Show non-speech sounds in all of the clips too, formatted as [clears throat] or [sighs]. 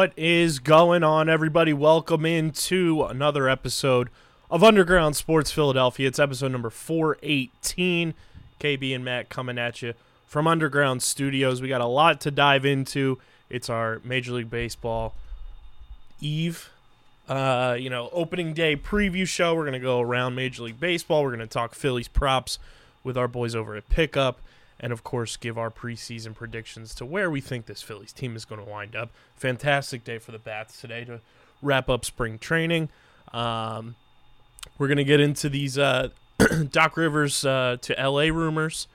What is going on, everybody? Welcome into another episode of Underground Sports Philadelphia. It's episode number 418. KB and Matt coming at you from Underground Studios. We got a lot to dive into. It's our Major League Baseball Eve, uh, you know, opening day preview show. We're going to go around Major League Baseball. We're going to talk Phillies props with our boys over at Pickup. And of course, give our preseason predictions to where we think this Phillies team is going to wind up. Fantastic day for the Bats today to wrap up spring training. Um, we're going to get into these uh, [clears throat] Doc Rivers uh, to LA rumors,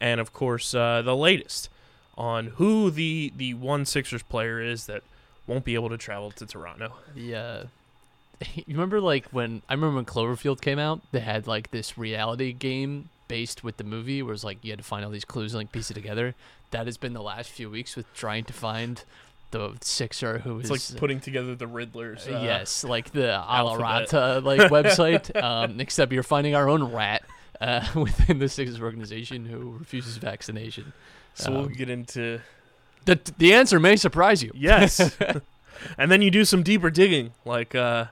and of course, uh, the latest on who the the one Sixers player is that won't be able to travel to Toronto. Uh, [laughs] you remember like when I remember when Cloverfield came out, they had like this reality game based with the movie where it's like you had to find all these clues and like piece it together. That has been the last few weeks with trying to find the Sixer who is It's like putting together the Riddler's. Uh, yes, like the. Alarata like [laughs] website. Um, except you're finding our own rat uh, [laughs] within the Sixers organization who refuses vaccination. So we'll Um, get into The the answer may surprise you. yes, [laughs] and then you do some deeper digging, like uh,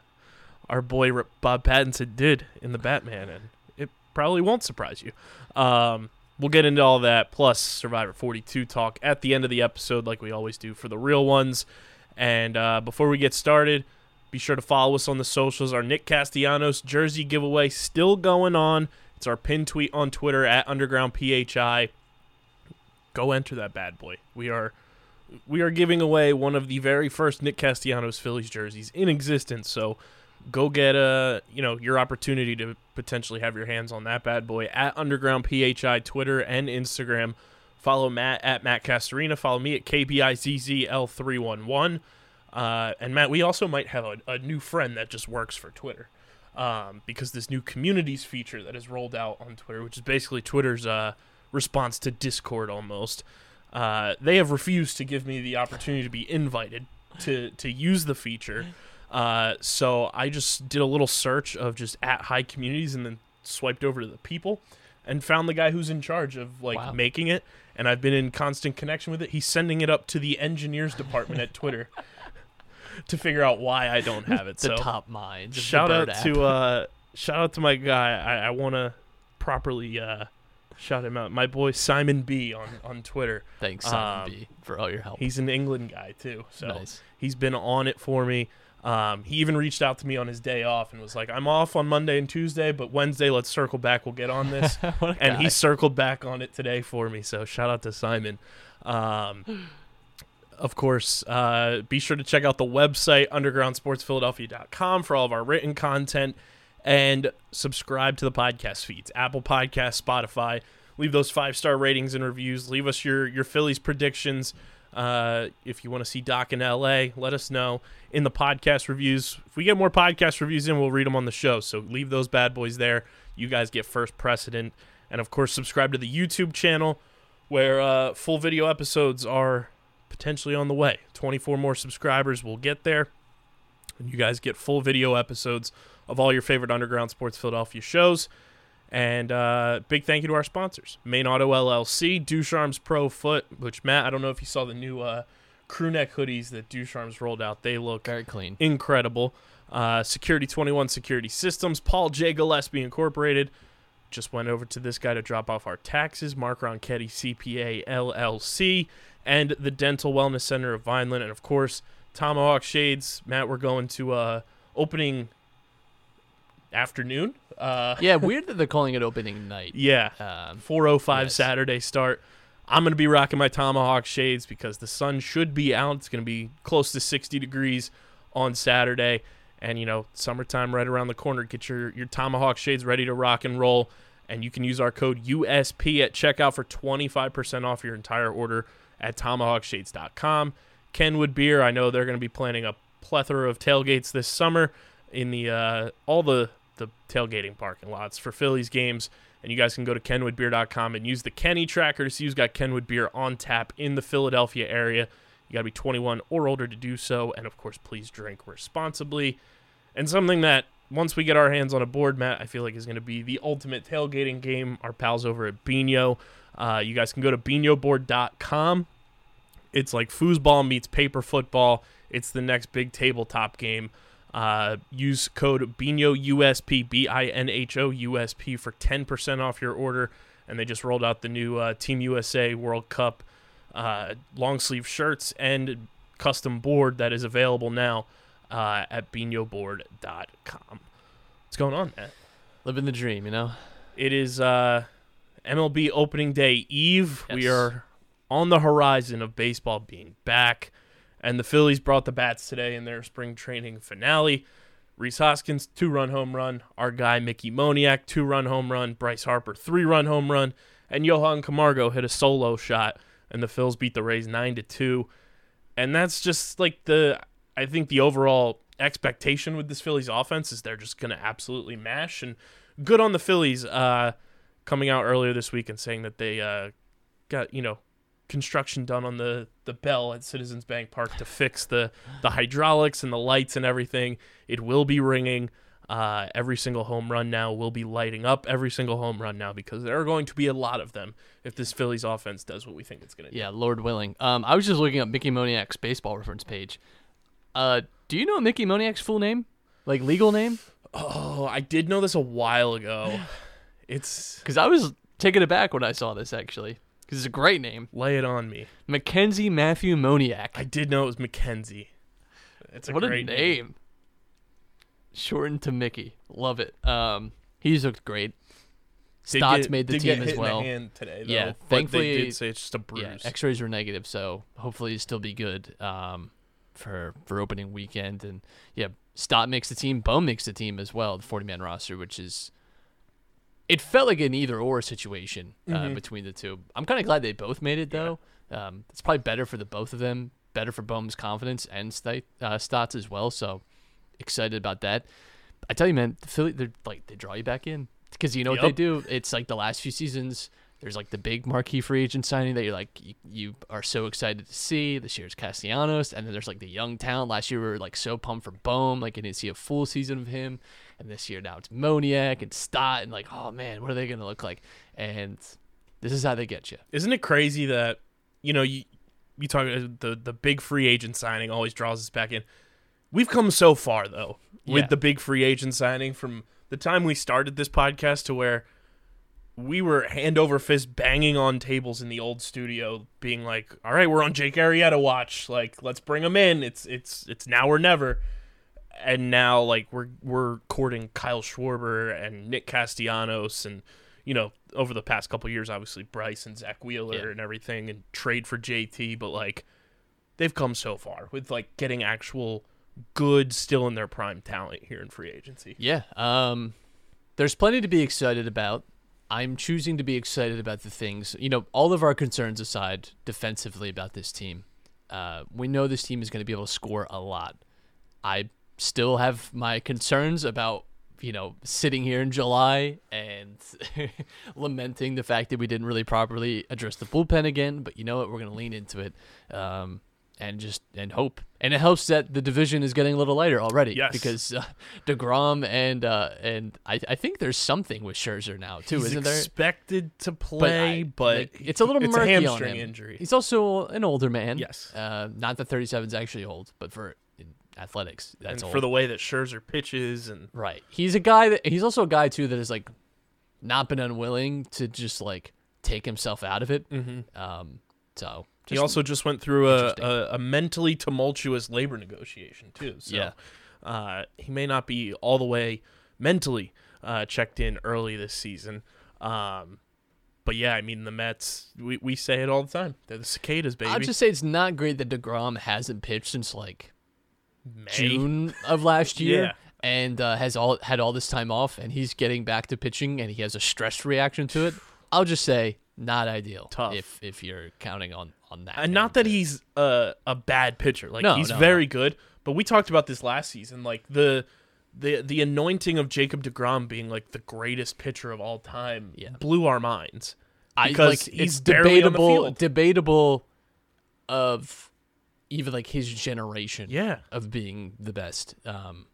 our boy Bob Pattinson did in the Batman, and probably won't surprise you. Um, we'll get into all that plus Survivor 42 talk at the end of the episode, like we always do for the real ones. And uh, before we get started, be sure to follow us on the socials. Our Nick Castellanos jersey giveaway still going on. It's our pin tweet on Twitter at UndergroundPHI. Go enter that bad boy. We are we are giving away one of the very first Nick Castellanos Phillies jerseys in existence. So go get a you know your opportunity to potentially have your hands on that bad boy at Underground PHI Twitter and Instagram. Follow Matt at Matt Castorina. Follow me at KBIZZL311. Uh, and Matt, we also might have a, a new friend that just works for Twitter. Um, because this new communities feature that is rolled out on Twitter, which is basically Twitter's uh, response to Discord almost, uh, they have refused to give me the opportunity to be invited to to use the feature. Uh, so I just did a little search of just at high communities and then swiped over to the people and found the guy who's in charge of like Wow. making it. And I've been in constant connection with it. He's sending it up to the engineers department at Twitter [laughs] to figure out why I don't have it. [laughs] The so top minds. shout out app. to uh shout out to my guy i, I want to properly uh shout him out my boy simon b on on twitter Thanks, Simon um, B, for all your help. he's an england guy too so nice. he's been on it for me um, he even reached out to me on his day off and was like i'm off on monday and tuesday but wednesday let's circle back we'll get on [laughs] this and guy. he circled back on it today for me. So shout out to Simon. Um, of course, uh, be sure to check out the website undergroundsportsphiladelphia.com for all of our written content and subscribe to the podcast feeds Apple Podcasts, Spotify. Leave those five star ratings and reviews. Leave us your your Phillies predictions. Uh, if you want to see Doc in LA, let us know in the podcast reviews. If we get more podcast reviews in, we'll read them on the show. So leave those bad boys there. You guys get first precedent. And of course, subscribe to the YouTube channel where uh, full video episodes are potentially on the way. 24 more subscribers will get there. And you guys get full video episodes of all your favorite Underground Sports Philadelphia shows. And uh, big thank you to our sponsors Main Auto LLC, Ducharme's Pro Foot, which Matt, I don't know if you saw the new uh, crew neck hoodies that Ducharme's rolled out. They look Very clean. incredible. Uh, Security 21 Security Systems, Paul J. Gillespie Incorporated. Just went over to this guy to drop off our taxes. Mark Ronchetti CPA LLC, and the Dental Wellness Center of Vineland, and of course Tomahawk Shades. Matt, we're going to uh, opening afternoon. Uh, Yeah, weird that they're calling it opening night. [laughs] yeah, Um, 405 Saturday start. I'm going to be rocking my Tomahawk shades because the sun should be out. It's going to be close to 60 degrees on Saturday. And you know, summertime right around the corner. Get your your tomahawk shades ready to rock and roll. And you can use our code USP at checkout for 25% off your entire order at tomahawkshades.com. Kenwood Beer, I know they're going to be planning a plethora of tailgates this summer in the uh, all the the tailgating parking lots for Phillies games. And you guys can go to kenwoodbeer.com and use the Kenny tracker to see who's got Kenwood Beer on tap in the Philadelphia area. You got to be 21 or older to do so. And of course, please drink responsibly. And something that once we get our hands on a board, Matt, I feel like is going to be the ultimate tailgating game. Our pals over at Binho. Uh, you guys can go to binhoboard.com. It's like foosball meets paper football. It's the next big tabletop game. Uh, use code BINHO USP, B I N H O USP, for 10% off your order. And they just rolled out the new uh, Team USA World Cup uh, long sleeve shirts and custom board that is available now uh, at binhoboard.com. What's going on, Matt? Living the dream, you know. It is uh, MLB opening day eve. We are on the horizon of baseball being back. And the Phillies brought the bats today in their spring training finale. Rhys Hoskins, two run home run. Our guy, Mickey Moniak, two run home run. Bryce Harper, three run home run. And Johan Camargo hit a solo shot. And the Phillies beat the Rays 9 to 2. And that's just like the, I think the overall expectation with this Phillies offense is they're just going to absolutely mash. And good on the Phillies uh, coming out earlier this week and saying that they uh, got, you know, construction done on the the bell at Citizens Bank Park to fix the the hydraulics and the lights and everything. It will be ringing. Uh, every single home run now will be lighting up every single home run now because there are going to be a lot of them if this Phillies offense does what we think it's going to do. Yeah, Lord willing. Um, I was just looking up Mickey Moniak's baseball reference page. Uh, do you know Mickey Moniak's full name? Like legal name? Oh, I did know this a while ago. [sighs] It's Because I was taken aback when I saw this actually. Because it's a great name, lay it on me. Mackenzie Matthew Moniak. I did know it was Mackenzie. It's a what a great name. Shortened to Mickey. Love it. Um, he's looked great. Stotts get- made the team as well. today, though, Yeah, thankfully- they did say it's just a bruise. Yeah, X-rays were negative, so hopefully he'll still be good um, for for opening weekend. And yeah, Stott makes the team. Bohm makes the team as well. The forty-man roster, which is it felt like an either-or situation uh, Mm-hmm. between the two. I'm kind of glad they both made it though. Um, it's probably better for the both of them. Better for Bohm's confidence and St- uh, Stotts as well. So excited about that. I tell you, man, the Philly, they're like they draw you back in because you know what they do. It's like the last few seasons. There's like the big marquee free agent signing that you're like you, you are so excited to see. This year's Castellanos, and then there's like the young talent. Last year we were like so pumped for Bohm, like I didn't see a full season of him, and this year now it's Moniak and Stott, and like oh man, what are they gonna look like? And this is how they get you. Isn't it crazy that you know you you talk uh, the the big free agent signing always draws us back in. We've come so far though with Yeah. the big free agent signing from the time we started this podcast to where we were hand over fist banging on tables in the old studio being like all right we're on Jake Arrieta watch like let's bring him in it's it's it's now or never and now like we're we're courting Kyle Schwarber and Nick Castellanos and you know over the past couple years obviously Bryce and Zack Wheeler Yeah. and everything and trade for JT but like they've come so far with like getting actual good still in their prime talent here in free agency. Yeah. Um, there's plenty to be excited about. I'm choosing to be excited about the things, you know, all of our concerns aside defensively about this team. Uh, we know this team is going to be able to score a lot. I still have my concerns about, you know, sitting here in July and [laughs] lamenting the fact that we didn't really properly address the bullpen again. But you know what? We're going to lean into it. Um, and just and hope, and it helps that the division is getting a little lighter already. Yes. because uh, Degrom and uh, and I, I think there's something with Scherzer now too, He's isn't there? expected to play, I- but, like, it's a little it's murky a on hamstring him. injury. He's also an older man. Yes. uh, not that 37 is actually old, but for athletics, that's and old. for the way that Scherzer pitches and right. He's a guy that he's also a guy too that has like not been unwilling to just like take himself out of it. Um, so he also just went through a, a, a mentally tumultuous labor negotiation too. So Yeah. uh, he may not be all the way mentally uh, checked in early this season. Um, but yeah, I mean the Mets. We, we say it all the time. They're the cicadas, baby. I'll just say it's not great that Degrom hasn't pitched since like May. June of last year. Yeah. And uh, has all had all this time off, and he's getting back to pitching, and he has a stress reaction to it. I'll just say, not ideal. Tough. if if you're counting on on that. And not that he's a a bad pitcher. Like No, he's no, very no. good. But we talked about this last season. Like the the the anointing of Jacob Degrom being like the greatest pitcher of all time Yeah. blew our minds. I, because like, he's it's barely on the debatable, debatable of even like his generation. Yeah. of being the best. Um,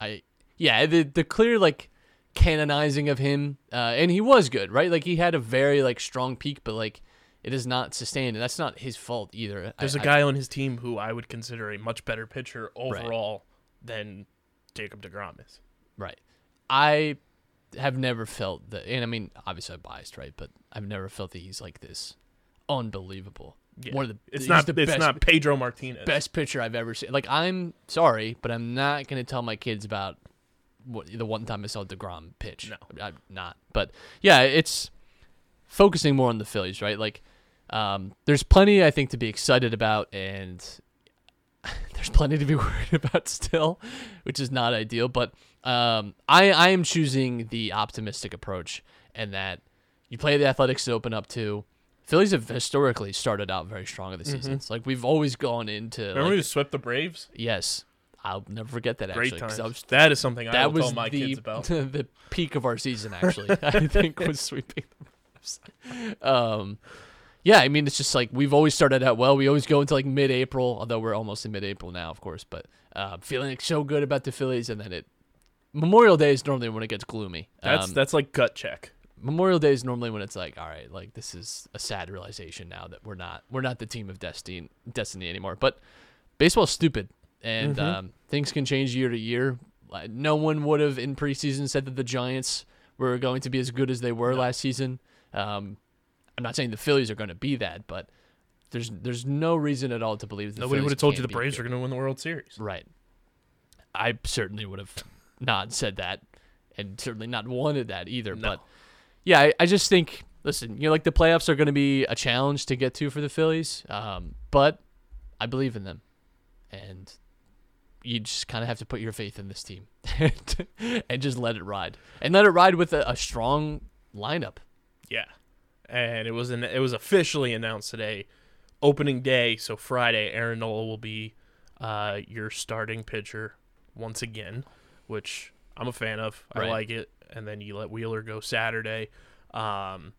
I yeah, the the clear like canonizing of him, uh, and he was good, right? Like he had a very like strong peak, but like it is not sustained, and that's not his fault either. There's a a guy on his team who I would consider a much better pitcher Right. overall than Jacob Degrom is. right. I have never felt that, and I mean, obviously I'm biased, right? But I've never felt that he's like this unbelievable. Yeah. One of the it's not the it's best, not Pedro Martinez. best pitcher I've ever seen. Like I'm sorry, but I'm not gonna tell my kids about what the one time I saw Degrom pitch. No. I'm not. But yeah, it's focusing more on the Phillies, right? Like, um, there's plenty I think to be excited about, and [laughs] there's plenty to be [laughs] worried about still, which is not ideal. But um, I I am choosing the optimistic approach, and that you play the Athletics to open up to. Phillies have historically started out very strong in the seasons. Like we've always gone into Mm-hmm. Remember like, we swept the Braves? Yes, I'll never forget that. Great actually, 'cause times. I was- that is something I that will was tell my the kids about. [laughs] the peak of our season. [laughs] Actually, I think was sweeping the Braves. Um, yeah, I mean it's just like we've always started out well. We always go into like mid-April, although we're almost in mid-April now, of course. But uh, feeling like so good about the Phillies, and then it Memorial Day is normally when it gets gloomy. That's Um, that's like gut check. Memorial Day is normally when it's like, all right, like this is a sad realization now that we're not we're not the team of destiny destiny anymore. But baseball's stupid, and Mm-hmm. um, things can change year to year. No one would have in preseason said that the Giants were going to be as good as they were last season. Um, I'm not saying the Phillies are going to be that, but there's there's no reason at all to believe the Nobody would have told you the Braves good. are going to win the World Series. Right. I certainly would have not said that and certainly not wanted that either. No. But yeah, I, I just think, listen, you know, like the playoffs are going to be a challenge to get to for the Phillies. Um, but I believe in them. And you just kind of have to put your faith in this team [laughs] and just let it ride. And let it ride with a, a strong lineup. Yeah, and it was an, it was officially announced today, opening day. So Friday, Aaron Nola will be uh, your starting pitcher once again, which I'm a fan of. I Right. like it. And then you let Wheeler go Saturday. Um,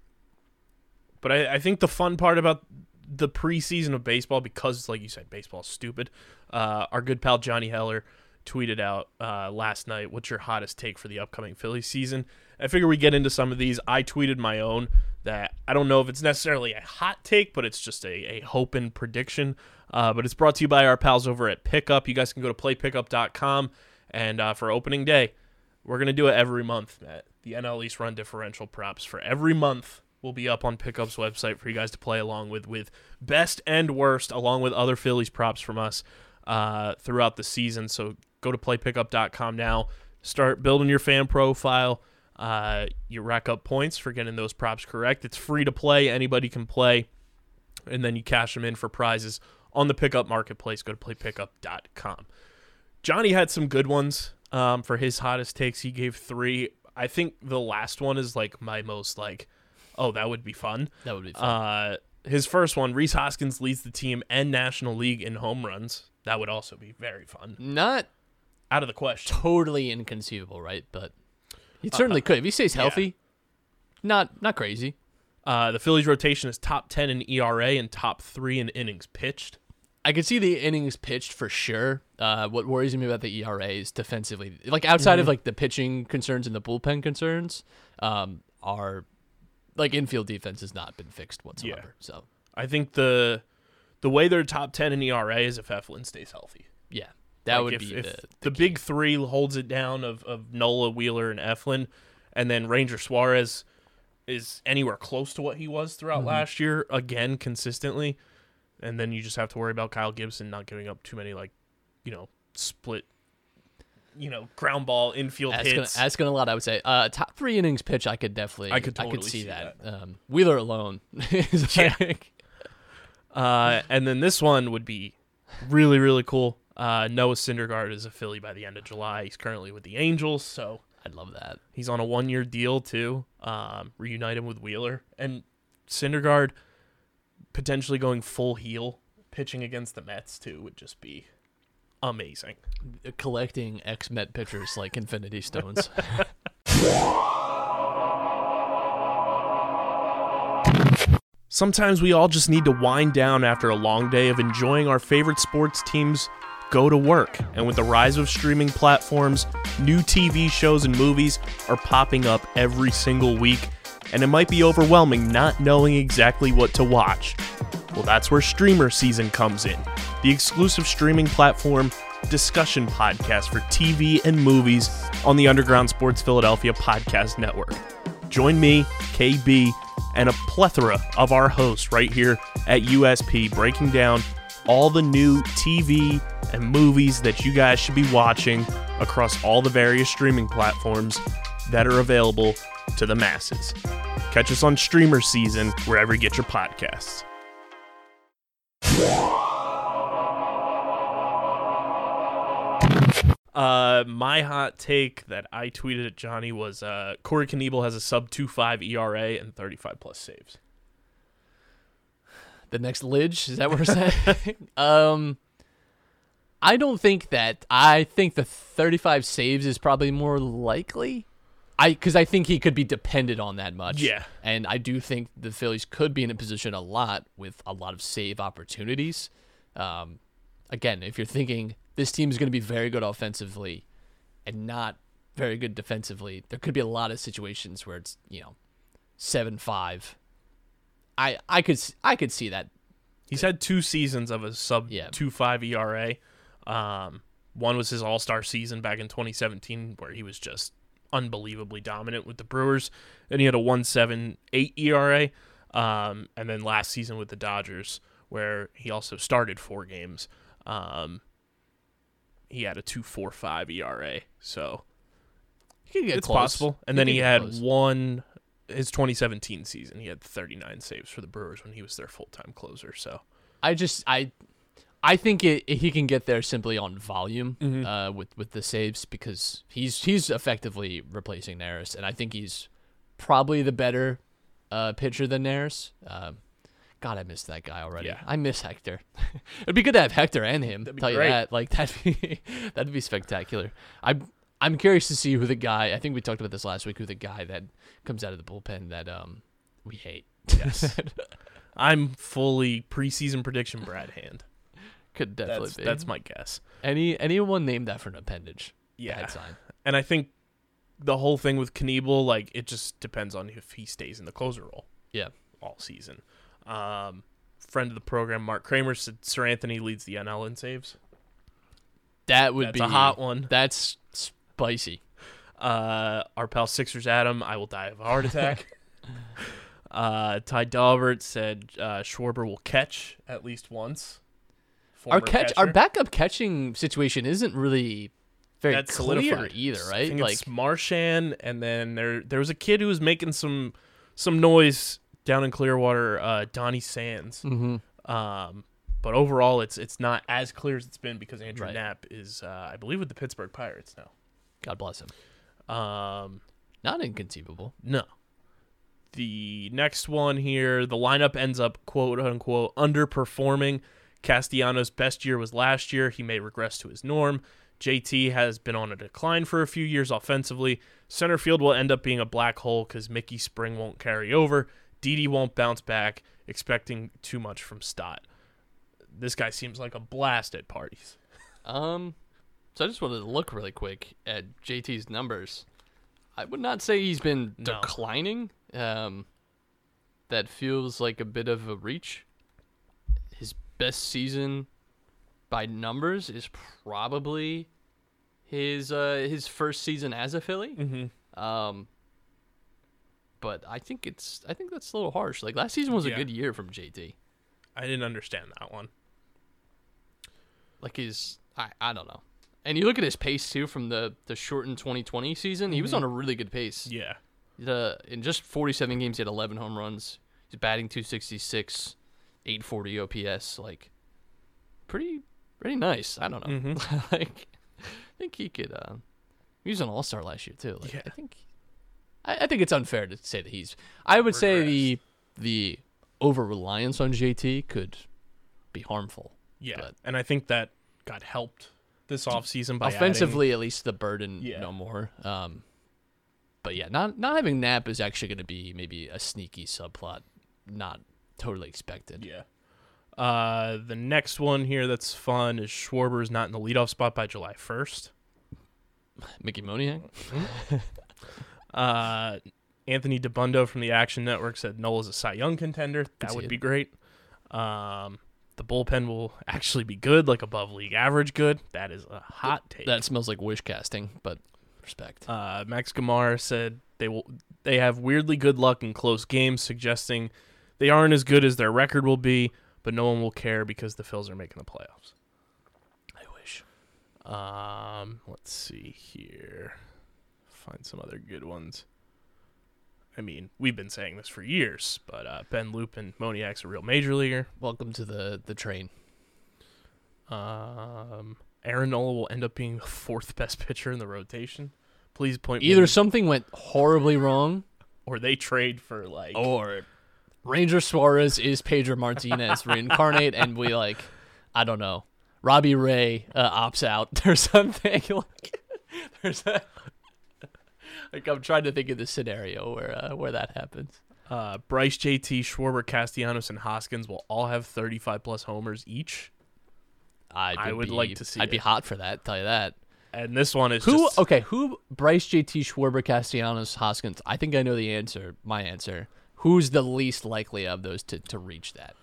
but I, I think the fun part about the preseason of baseball, because like you said, baseball's stupid. Uh, our good pal Johnny Heller tweeted out uh, last night, "What's your hottest take for the upcoming Philly season?" I figure we get into some of these. I tweeted my own that I don't know if it's necessarily a hot take, but it's just a, a hope and prediction. Uh, but it's brought to you by our pals over at Pickup. You guys can go to playpickup.com and uh, for opening day, we're gonna do it every month, Matt. The NL East Run differential props for every month will be up on Pickup's website for you guys to play along with, with best and worst, along with other Phillies props from us uh, throughout the season. So go to playpickup.com now. Start building your fan profile. Uh, you rack up points for getting those props correct. It's free to play. Anybody can play, and then you cash them in for prizes on the pickup marketplace. Go to playpickup.com. Johnny had some good ones um, for his hottest takes. He gave three. I think the last one is like my most like, oh, that would be fun. That would be fun. Uh, his first one, Rhys Hoskins leads the team and National League in home runs. That would also be very fun. not Out of the question. totally inconceivable, right? But Uh, he certainly could. If he stays healthy, not not crazy. Uh, the Phillies rotation is top 10 in ERA and top three in innings pitched. I could see the innings pitched for sure. Uh, what worries me about the ERA is defensively, like outside of like the pitching concerns and the bullpen concerns, um, are like infield defense has not been fixed whatsoever. So I think the the way they're top 10 in ERA is if Eflin stays healthy. yeah, that Like, would if, be if the, the, big three holds it down of, of Nola, Wheeler, and Eflin, and then Ranger Suarez is anywhere close to what he was throughout Mm-hmm. last year, again, consistently. And then you just have to worry about Kyle Gibson not giving up too many, like, you know, split, you know, ground ball infield asking, hits. asking a lot. I would say uh, top three innings pitch. I could definitely, I could I could see, see that. Um, Wheeler alone [laughs] is Yeah. like, Uh, and then this one would be really, really cool. Uh, Noah Syndergaard is a Philly by the end of July. He's currently with the Angels, so I'd love that. he's on a one-year deal too. Um, reunite him with Wheeler and Syndergaard potentially going full heel, pitching against the Mets too would just be amazing. Collecting ex Met pitchers like Infinity Stones. [laughs] Sometimes we all just need to wind down after a long day of enjoying our favorite sports teams go to work. And with the rise of streaming platforms, new TV shows and movies are popping up every single week, and it might be overwhelming not knowing exactly what to watch. Well, that's where Streamer Season comes in, the exclusive streaming platform discussion podcast for TV and movies on the Underground Sports Philadelphia Podcast Network. Join me, KB, and a plethora of our hosts right here at USP breaking down all the new TV and movies that you guys should be watching across all the various streaming platforms that are available to the masses. Catch us on Streamer Season wherever you get your podcasts. Uh, my hot take that I tweeted at Johnny was uh, Corey Knebel has a sub 2.5 ERA and 35 plus saves. the next Lidge, is that what we're saying? [laughs] um, I don't think that. I think the 35 saves is probably more likely. I because I think he could be dependent on that much. Yeah. and I do think the Phillies could be in a position a lot with a lot of save opportunities. Um, again, if you're thinking this team is going to be very good offensively and not very good defensively, there could be a lot of situations where it's you know seven five. I I could I could see that He's had two seasons of a sub Yeah. two five ERA. Um, one was his All Star season back in 2017, where he was just unbelievably dominant with the Brewers. Then he had a 1.78 ERA. Um, and then last season with the Dodgers, where he also started four games, um, he had a 2.45 ERA. So He could get it's close. possible. And He then he had close. one his 2017 season. He had 39 saves for the Brewers when he was their full time closer. So I just I I think it, he can get there simply on volume Mm-hmm. uh, with with the saves because he's he's effectively replacing Neris, and I think he's probably the better uh, pitcher than Neris. Um, God, I miss that guy already. Yeah. I miss Hector. [laughs] It'd be good to have Hector and him. That'd be tell great. you that. Like [laughs] that'd be that'd be spectacular. I'm I'm curious to see who the guy. I think we talked about this last week. Who the guy that comes out of the bullpen that um we hate. Yes. [laughs] I'm fully preseason prediction Brad Hand. Could definitely That's be. that's my guess. Any anyone named that for an appendage? Yeah. Sign. [laughs] And I think the whole thing with Knebel, like it just depends on if he stays in the closer role Yeah. all season. Um, friend of the program, Mark Kramer said Seranthony leads the NL in saves. That would That's be a hot one. That's spicy. Uh, our pal Sixers Adam, I will die of a heart attack. [laughs] uh, Ty Dalbert said uh, Schwarber will catch at least once. Our catch, our backup catching situation isn't really very That's clear solidified. either, right? Like it's Marchan, and then there there was a kid who was making some some noise down in Clearwater, uh, Donny Sands. Mhm. Um, but overall, it's it's not as clear as it's been because Andrew Right. Knapp is, uh, I believe, with the Pittsburgh Pirates now. God bless him. Um, Not inconceivable. no. The next one here, the lineup ends up quote unquote underperforming. Castellanos' best year was last year. He may regress to his norm. JT has been on a decline for a few years offensively. Center field will end up being a black hole because Mickey Spring won't carry over. Didi won't bounce back, expecting too much from Stott. This guy seems like a blast at parties. Um, so I just wanted to look really quick at JT's numbers. I would not say he's been No. declining. Um, that feels like a bit of a reach. Best season by numbers is probably his uh his first season as a Philly. Mm-hmm. Um, but I think it's I think that's a little harsh. Like last season was a good year from JT. I didn't understand that one. Like his I I don't know. And you look at his pace too from the the shortened 2020 season. He was on a really good pace. Yeah. The in just 47 games, he had 11 home runs. He's batting 266, 840 OPS. Like pretty pretty nice. I don't know. Mhm. [laughs] like, I think he could. Uh, he was an All Star last year too. Like, Yeah. I think. I, I think it's unfair to say that he's. I would say the the over reliance on JT could be harmful. Yeah, But- and I think that got helped this offseason by adding- Offensively, at least the burden Yeah. no more. Um, but yeah, not not having Knapp is actually going to be maybe a sneaky subplot, not totally expected. Yeah. Uh, the next one here that's fun is Schwarber's not in the leadoff spot by July 1st. Mickey Moniak. [laughs] Uh, Anthony Dabbundo from the Action Network said Nola's a Cy Young contender. That would it. be great. Um, the bullpen will actually be good, like above league average good. That is a hot take. That smells like wish casting, but respect. Uh, Max Gamar said they will they have weirdly good luck in close games, suggesting they aren't as good as their record will be, but no one will care because the Phils are making the playoffs. I wish. Um, let's see here. Find some other good ones. I mean, we've been saying this for years, but uh, Ben Lupin, Moniak's a real major leaguer. Welcome to the the train. Um, Aaron Nola will end up being the fourth best pitcher in the rotation. Please point Either to- something went horribly wrong, or they trade for like or Ranger Suarez is Pedro Martinez reincarnate, and we like, I don't know, Robbie Ray uh, opts out [laughs] or something. like, there's a, like I'm trying to think of the scenario where uh, where that happens. Uh, Bryce, JT, Schwarber, Castellanos, and Hoskins will all have 35 plus homers each. I'd I would be- like to see I'd be hot for that. Tell you that. And this one is Who? just Okay, who? Bryce, JT, Schwarber, Castellanos, Hoskins. I think I know the answer. My answer. Who's the least likely of those to, to reach that?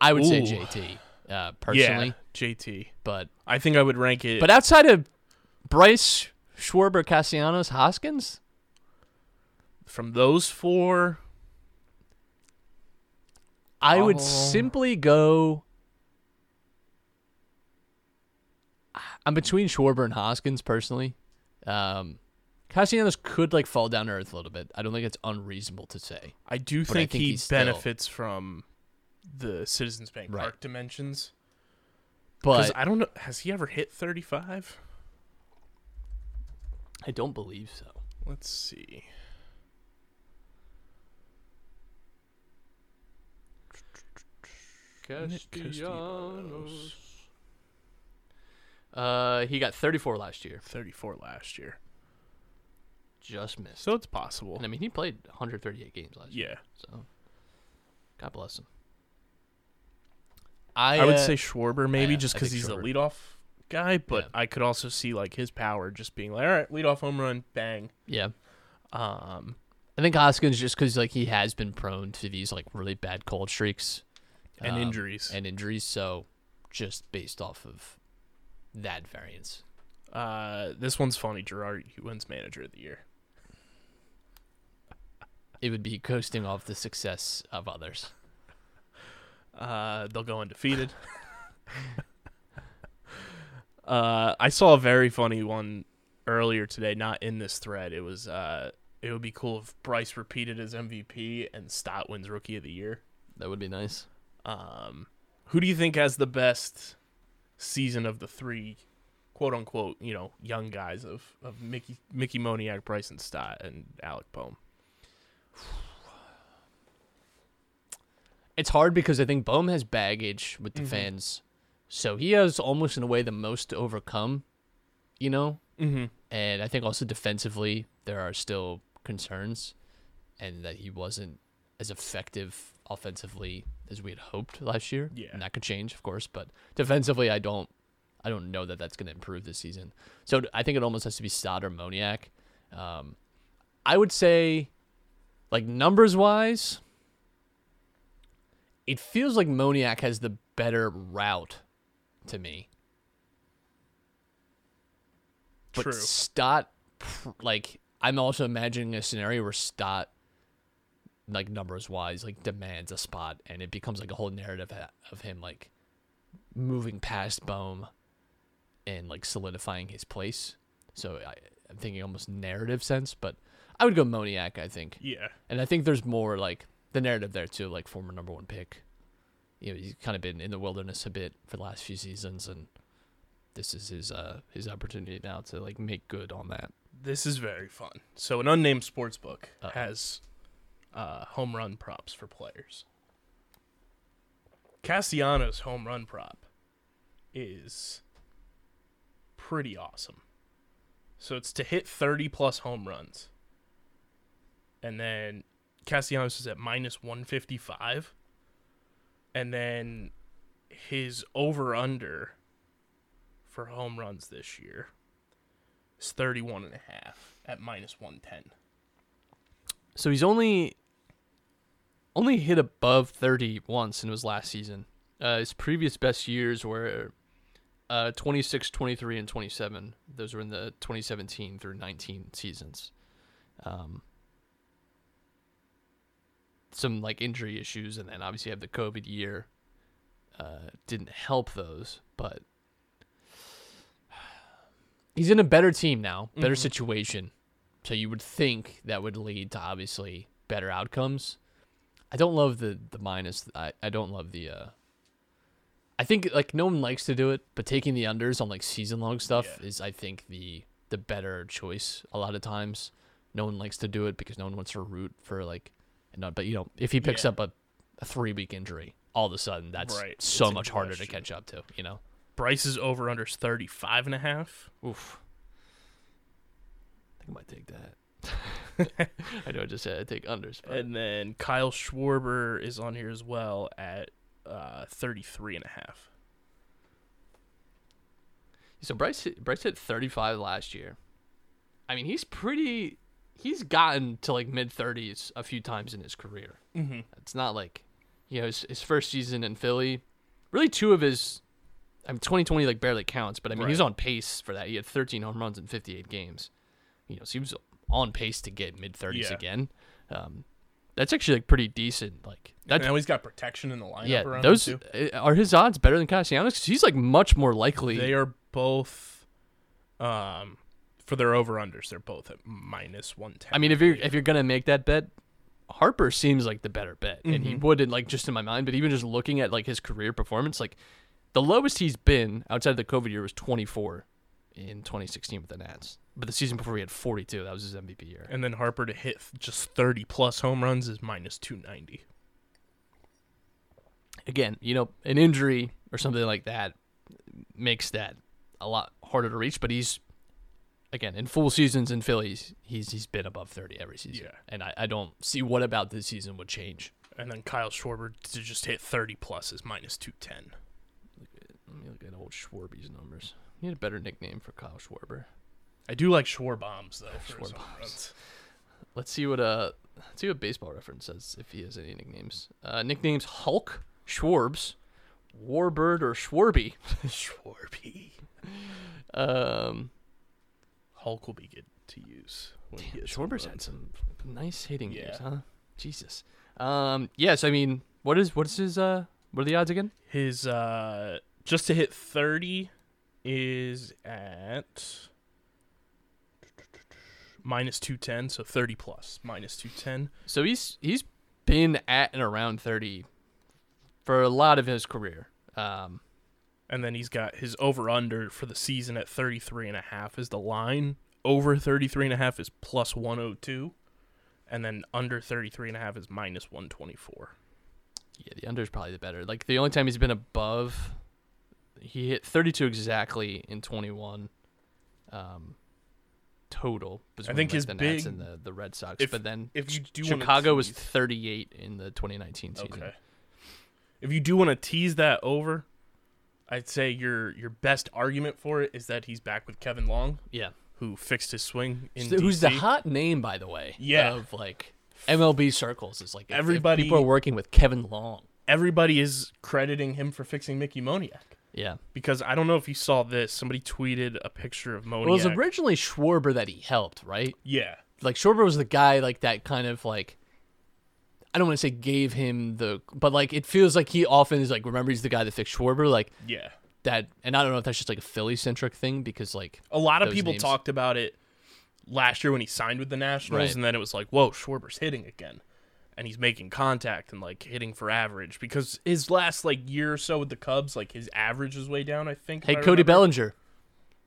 I would say JT uh, personally, yeah, JT. but I think I would rank it. but outside of Bryce, Schwarber, Castellanos, Hoskins, from those four, I would Oh. simply go. I'm between Schwarber and Hoskins personally. Um, Castellanos could like fall down to earth a little bit. I don't think it's unreasonable to say. I do But I think, think he he's still- benefits from the Citizens Bank Right. Park dimensions. Because But I don't know, has he ever hit 35? I don't believe so. Let's see. Castellanos. Uh, he got 34 last year. 34 last year. Just missed. So it's possible. and I mean, he played 138 games last year. Yeah. So, God bless him. I, I would uh, say Schwarber maybe yeah, just because he's Schwarber. the leadoff guy, but Yeah. I could also see like his power just being like, all right, leadoff home run, bang. yeah. Um, I think Hoskins just because like he has been prone to these like really bad cold streaks and um, injuries. and injuries. So, just based off of that variance, uh, this one's funny. Gerard he wins manager of the year. It would be coasting off the success of others. [laughs] Uh, they'll go undefeated. [laughs] uh, I saw a very funny one earlier today, not in this thread. It was uh, it would be cool if Bryce repeated as MVP and Stott wins Rookie of the Year. That would be nice. Um, who do you think has the best season of the three, quote unquote, you know, young guys of of Mickey Mickey Moniak, Bryce, and Stott, and Alec Bohm? It's hard because I think Bohm has baggage with Mm-hmm. the fans, so he has almost in a way the most to overcome. You know, Mm-hmm. And I think also defensively, there are still concerns, and that he wasn't as effective offensively as we had hoped last year. Yeah. and that could change, of course. But defensively, I don't, I don't know that that's going to improve this season. So I think it almost has to be Stott or Moniak. Um, I would say, like numbers wise, it feels like Moniak has the better route to me. But True. Stott, like, I'm also imagining a scenario where Stott, like, numbers wise, like, demands a spot, and it becomes like a whole narrative of him, like, moving past Bohm and, like, solidifying his place. So I, I'm thinking almost narrative sense, but I would go Moniak, I think. Yeah. And I think there's more, like, the narrative there, too, like, former number one pick. You know, he's kind of been in the wilderness a bit for the last few seasons, and this is his uh his opportunity now to like make good on that. This is very fun. So, an unnamed sports book Uh-oh. has uh, home run props for players. Castellanos' home run prop is pretty awesome. So, it's to hit 30 plus home runs. And then Castellanos is at minus 155. And then his over under for home runs this year is 31 and a half at minus 110. So he's only only hit above 30 once in his last season. Uh, his previous best years were uh, 26, 23, and 27. Those were in the 2017 through 19 seasons. Um, some like injury issues, and then obviously have the COVID year. Uh, didn't help those, but [sighs] he's in a better team now, better Mhm. situation. So you would think that would lead to obviously better outcomes. I don't love the the minus. I, I don't love the. uh I think like no one likes to do it, but taking the unders on like season long stuff Yeah. is I think the the better choice. A lot of times, no one likes to do it because no one wants to root for like, But you know, if he picks Yeah. up a, a three week injury, all of a sudden that's Right. so It's much harder to catch up to. You know. Bryce's over under is 35 and a half. Oof. I think I might take that. [laughs] I know I just said I take unders, but And then Kyle Schwarber is on here as well at uh, 33 and a half. so Bryce Bryce hit 35 last year. I mean, he's pretty. He's gotten to like mid 30s a few times in his career. Mm-hmm. It's not like, you know, his, his first season in Philly. Really, two of his. I mean, 2020 like barely counts, but I mean, he's on pace for that. He had 13 home runs in 58 games. You know, so he was on pace to get mid 30s Yeah. again. Um, that's actually like pretty decent. Like that now he's got protection in the lineup Yeah, around those him too. uh, are his odds better than Castellanos? 'Cause he's like much more likely. They are both, um, for their over unders, they're both at minus 110. I mean, if you're if you're gonna make that bet, Harper seems like the better bet, and he Mhm. wouldn't like just in my mind. But even just looking at like his career performance, like the lowest he's been outside of the COVID year was 24 in 2016 with the Nats. But the season before he had 42. That was his MVP year. and then Harper to hit just 30 plus home runs is minus 290. Again, you know, an injury or something like that makes that a lot harder to reach. But he's again in full seasons in Phillies, he's he's been above 30 every season. Yeah. and I, I don't see what about this season would change. And then Kyle Schwarber to just hit 30 plus is minus 210. Let me look at old Schwarby's numbers. He had a better nickname for Kyle Schwarber. I do like Schwarbombs though. For his home Schwarbombs. Let's see what uh let's see what baseball reference says if he has any nicknames. Uh nicknames Hulk, Schwarbs, Warbird or Schwarby. [laughs] Schwarby. Um Hulk will be good to use. When Schwarber's had some nice hitting Yeah. years, huh? Jesus. Um yes, I mean what is what's his uh what are the odds again? His uh just to hit 30 is at minus 210, so 30 plus minus 210. So he's he's been at and around 30 for a lot of his career. Um And then he's got his over under for the season at 33 and a half is the line. Over 33 and a half is plus 102 and then under 33 and a half is minus 124. Yeah, the under is probably the better. Like the only time he's been above, he hit 32 exactly in 21, um, total. Between, think like, his the Nats big- and the, the Red Sox. if- but then If you do Chicago was 38 in the 2019 season. Okay. If you do want to tease that over, I'd say your your best argument for it is that he's back with Kevin Long, Yeah. who fixed his swing in So who's the hot name, by the way? Yeah. Of like MLB circles is like Everybody- people are working with Kevin Long. Everybody is crediting him for fixing Mickey Moniak Yeah. because I don't know if you saw this. Somebody tweeted a picture of Moniak. Well, it was originally Schwarber that he helped, right? yeah, like Schwarber was the guy like that kind of like I don't want to say gave him the but like it feels like he often is like remember he's the guy that fixed Schwarber like yeah. that and I don't know if that's just like a Philly centric thing because like A lot of people names. talked about it last year when he signed with the Nationals, Right. and then it was like, whoa, Schwarber's hitting again. And he's making contact and like hitting for average because his last like year or so with the Cubs, like his average is way down. I think. hey I Cody remember. Bellinger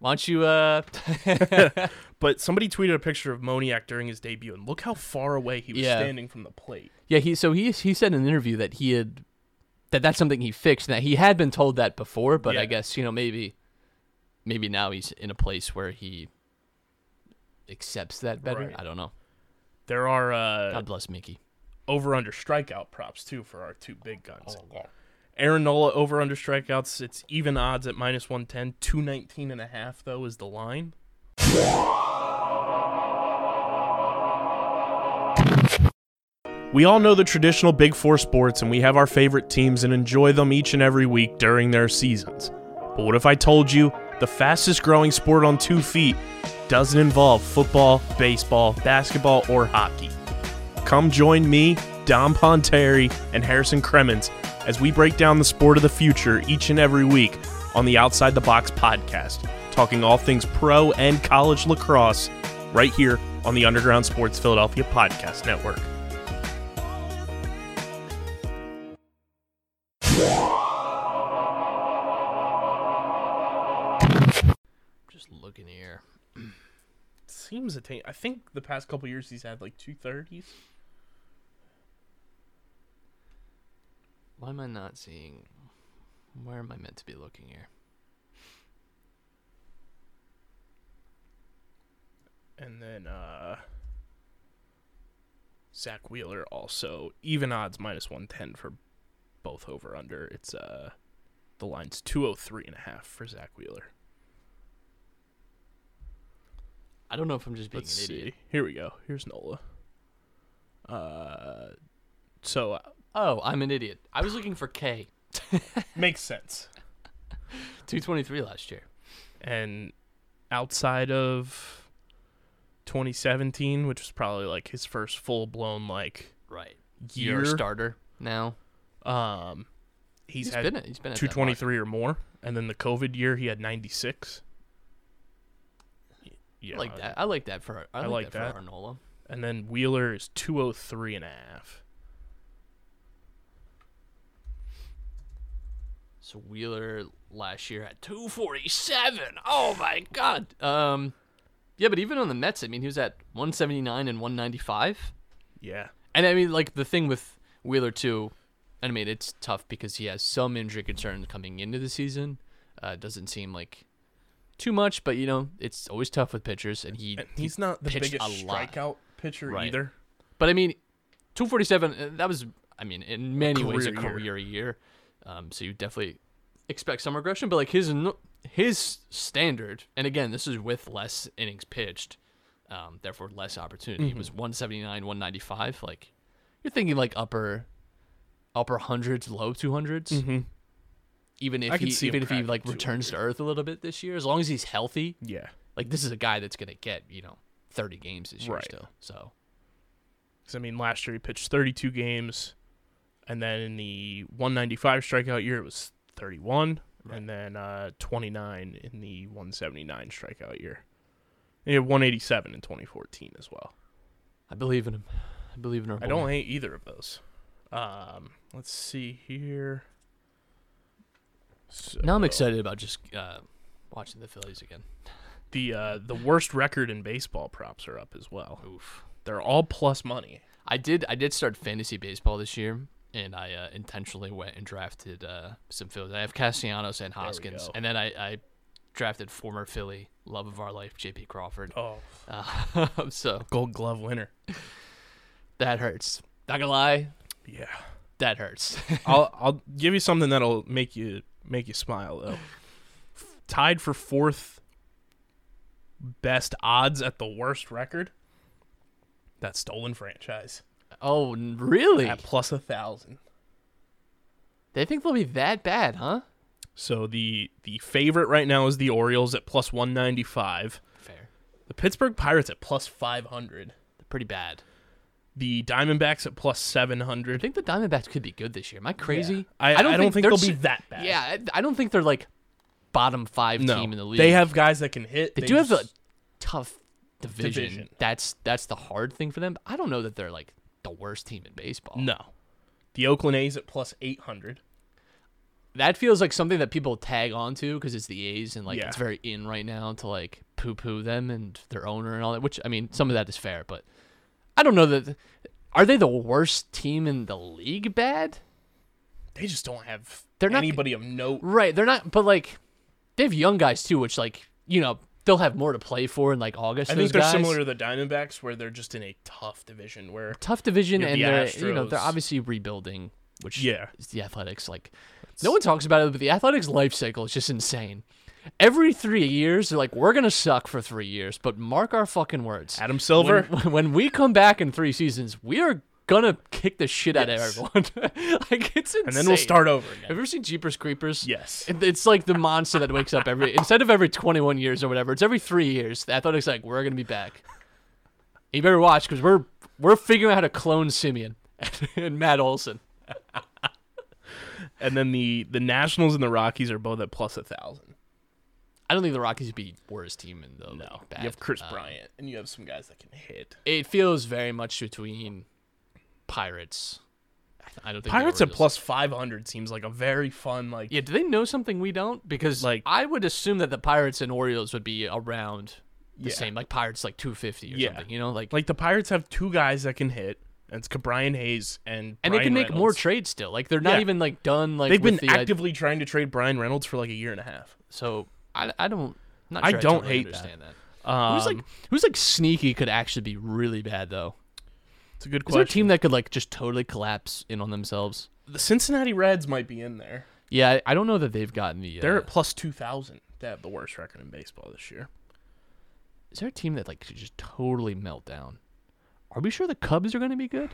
Why don't you? Uh, [laughs] [laughs] But somebody tweeted a picture of Moniak during his debut, and look how far away he was Yeah. standing from the plate. yeah, he so he he said in an interview that he had that that's something he fixed. and That he had been told that before, but Yeah. I guess you know maybe maybe now he's in a place where he accepts that better. Right. I don't know. There are uh, God bless Mickey. over under strikeout props too for our two big guns. Aaron Nola over under strikeouts. It's even odds at minus 110. 219 and a half though is the line. We all know the traditional Big Four sports and we have our favorite teams and enjoy them each and every week during their seasons. But what if I told you the fastest growing sport on two feet doesn't involve football, baseball, basketball, or hockey? Come join me, Dom Ponteri, and Harrison Cremens as we break down the sport of the future each and every week on the Outside the Box podcast, talking all things pro and college lacrosse right here on the Underground Sports Philadelphia Podcast Network. Just looking here. [clears throat] Seems attain. I think the past couple years he's had like two thirties. Why am I not seeing? Where am I meant to be looking here? And then uh Zack Wheeler also even odds minus one ten for both over under. It's uh the line's 203 and a half for Zack Wheeler. I don't know if I'm just being Let's an see. Here we go. Here's Nola. Uh so uh, Oh, I'm an idiot. I was looking for K. [laughs] makes sense. 223 last year. And outside of 2017, which was probably like his first full blown like Right. year starter now. Um, he's, he's had been at, he's been at that mark. 223 or more, and then the COVID year he had 96. Yeah, I like that. I like that for I I like, like that, that. for Arnola. And then Wheeler is 203 and a half. So Wheeler last year at 247. Oh my god. Um yeah, but even on the Mets, I mean, he was at 179 and 195. Yeah, And I mean, like the thing with Wheeler too, I mean, it's tough because he has some injury concerns coming into the season. Uh, doesn't seem like too much, but you know, it's always tough with pitchers, and he. and he's not the biggest strikeout pitcher Right. either. But I mean, 247. uh, That was, I mean, in many ways a career year. career year. Um, so you definitely expect some regression, but like his his standard, and again, this is with less innings pitched, um, therefore less opportunity. Mm-hmm. Was 179, 195. Like you're thinking like upper upper hundreds, low 200s. Mm-hmm. Even if he even if he like returns to earth a little bit this year, as long as he's healthy, Yeah, like this is a guy that's gonna get you know 30 games this year Right. still. So 'Cause, I mean, last year he pitched 32 games, and then in the 195 strikeout year it was 31, Right. and then uh, 29 in the 179 strikeout year. He had 187 in 2014 as well. I believe in him. I believe in our. I boy. don't hate either of those. Um, let's see here. Now I'm excited about just uh, watching the Phillies again. The uh, the worst record in baseball props are up as well. Oof. They're all plus money. I did. I did start fantasy baseball this year, and I uh, intentionally went and drafted uh, some Phillies. I have Castellanos and Hoskins, and then I, I drafted former Philly love of our life, J.P. Crawford. Oh, Uh, [laughs] so Gold Glove winner. that hurts. Not gonna lie, Yeah. that hurts. [laughs] I'll I'll give you something that'll make you make you smile though. Tied for fourth best odds at the worst record. That stolen franchise oh, really? at plus a thousand. They think they'll be that bad, huh? So the the favorite right now is the Orioles at plus one ninety five. Fair. The Pittsburgh Pirates at plus five hundred. They're pretty bad. The Diamondbacks at plus plus seven hundred. I think the Diamondbacks could be good this year. Am I crazy? I, I don't, think, they're they'll be that bad. Yeah, I I don't think they're like bottom five no. team in the league. They have guys that can hit. They, do have a tough division. Division. That's that's the hard thing for them. I don't know that they're like the worst team in baseball. no. The Oakland A's at plus eight hundred. that feels like something that people tag onto because it's the A's and like Yeah. it's very in right now to like poo poo them and their owner and all that. Which I mean, some of that is fair, but I don't know that. Are they the worst team in the league? Bad, They just don't have They're not- anybody of note. right? They're not, but like they have young guys too, which like you know they'll have more to play for in like August. I think they're guys. similar to the Diamondbacks, where they're just in a tough division. Where tough division, and the they're you know they're obviously rebuilding, which Yeah. is the Athletics. Like no one talks about it, but the Athletics life cycle is just insane. Every three years, they're like, we're gonna suck for three years, but mark our fucking words. Adam Silver, When, [laughs] when we come back in three seasons, we are gonna kick the shit out of everyone. [laughs] like it's insane. and then we'll start over Again. Have you ever seen Jeepers Creepers? Yes. It- It's like the monster that wakes up every instead of every 21 years or whatever. It's every three years. I The Athletics like we're gonna be back. You better watch because we're we're figuring out how to clone Semien [laughs] and Matt Olson. And then the the Nationals and the Rockies are both at plus a thousand. I don't think the Rockies would be worst team in the No, you have Chris Um, Bryant, and you have some guys that can hit. It feels very much between Pirates. I don't think Pirates at plus five hundred seems like a very fun like. Yeah, do they know something we don't? Because Like- I would assume that the Pirates and Orioles would be around the Yeah. same, like Pirates like 250 or Yeah. something. You know, like, Like the Pirates have two guys that can hit, and it's Brian Hayes and and they can make more Reynolds. trades still. Like they're not Yeah. even like done. Like They've been the, id- actively trying to trade Bryan Reynolds for like a year and a half. So I, I don't. Not I don't totally hate that. understand that. Um, Who's like who's like sneaky could actually be really bad though. It's a good question. Is there a team that could like just totally collapse in on themselves? the Cincinnati Reds might be in there. Yeah, I, don't know that they've gotten the. Uh, They're at plus two thousand. They have the worst record in baseball this year. is there a team that like could just totally melt down? Are we sure the Cubs are going to be good?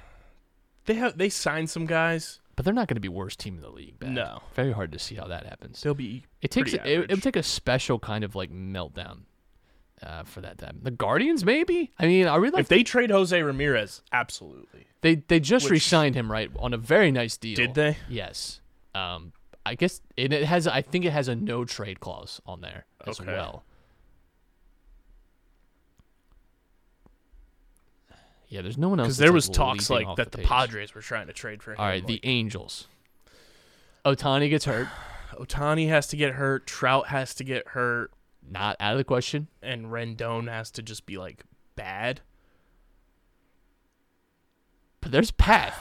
They have they signed some guys. But they're not going to be worst team in the league. Bad. No. very hard to see how that happens. They'll be. It takes it, it would take a special kind of like meltdown uh, for that time. The Guardians, maybe. I mean, I really like If they trade Jose Ramirez, absolutely. they they just Which- re-signed him right on a very nice deal. Did they? Yes. Um, I guess it, it has. I think it has a no trade clause on there as Okay. well. Yeah, there's no one else. Because there like, was talks like that the page. Padres were trying to trade for him. All right, the Angels. Ohtani gets hurt. [sighs] Ohtani has to get hurt. Trout has to get hurt, Not out of the question. and Rendon has to just be like bad. But there's path.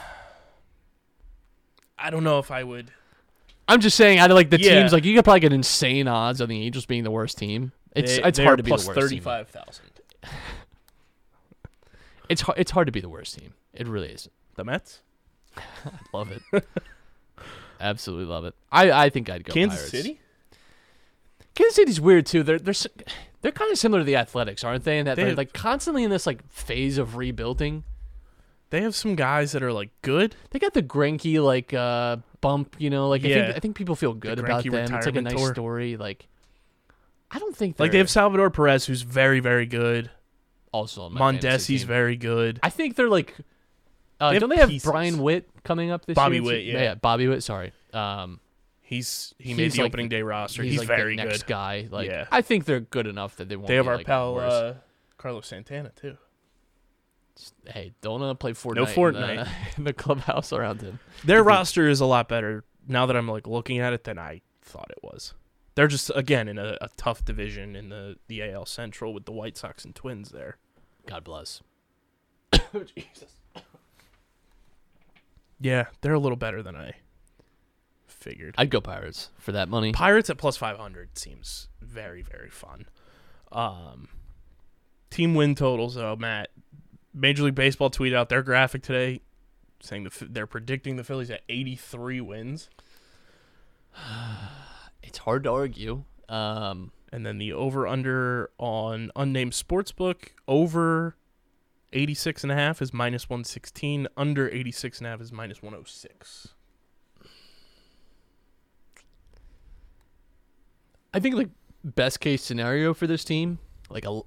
I don't know if I would. I'm just saying, out of like the Yeah. teams, like you could probably get insane odds on the Angels being the worst team. It's They- it's hard to be plus the worst team. thirty-five thousand. [laughs] It's hard. It's hard to be the worst team. It really is. The Mets, I [laughs] Love it. [laughs] Absolutely love it. I, I think I'd go Kansas Pirates. City. Kansas City's weird too. They're they're they're kind of similar to the Athletics, aren't they? In that They they're have- like constantly in this like phase of rebuilding. They have some guys that are like good. They got the Greinke like uh bump, you know. Like I think I think people feel good The about them. It's like a nice tour. story. Like I don't think Like they have Salvador Perez, who's very very good. also Mondesi's very good. I think they're like. Uh, They don't they have pieces. Brian Witt coming up this Bobby year? too? Witt, yeah. Bobby Witt. Sorry. Um, He's he He's made the like- opening day roster. he's, He's, like very the next good. guy. Like Yeah. I think they're good enough that they won't. They have our like, pal uh, Carlos Santana too. hey, don't uh, play Fortnite. No in the- Fortnite. [laughs] in the clubhouse around him. Their roster is a lot better now that I'm like looking at it than I thought it was. They're just again in a, a tough division in the the AL Central with the White Sox and Twins there. God bless. [coughs] Jesus. [coughs] Yeah, they're a little better than I figured. I'd go Pirates for that money. Pirates at plus 500 seems very very fun. Um team win totals though, Matt. Major League Baseball tweeted out their graphic today saying the, they're predicting the Phillies at 83 wins [sighs] It's hard to argue. Um, and then the over under on unnamed sportsbook over 86 and a half is minus 116 under 86 and a half is minus 106 I think like best case scenario for this team, like a,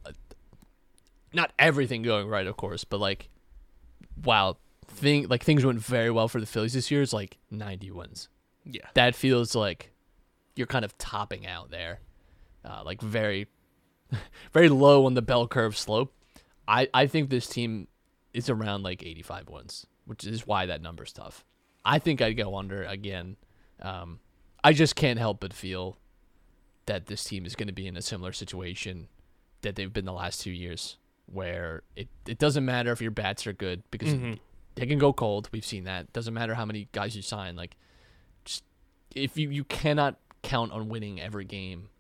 not everything going right, of course, but like, wow, thing like things went very well for the Phillies this year. Is like 90 wins. yeah That feels like you're kind of topping out there, uh, like very, [laughs] very low on the bell curve slope. I I think this team is around like 85 wins, which is why that number's tough. I think I'd go under again. Um, I just can't help but feel that this team is going to be in a similar situation that they've been the last two years, where it, it doesn't matter if your bats are good because Mhm. they can go cold. We've seen that. Doesn't matter how many guys you sign. Like, just if you you cannot count on winning every game,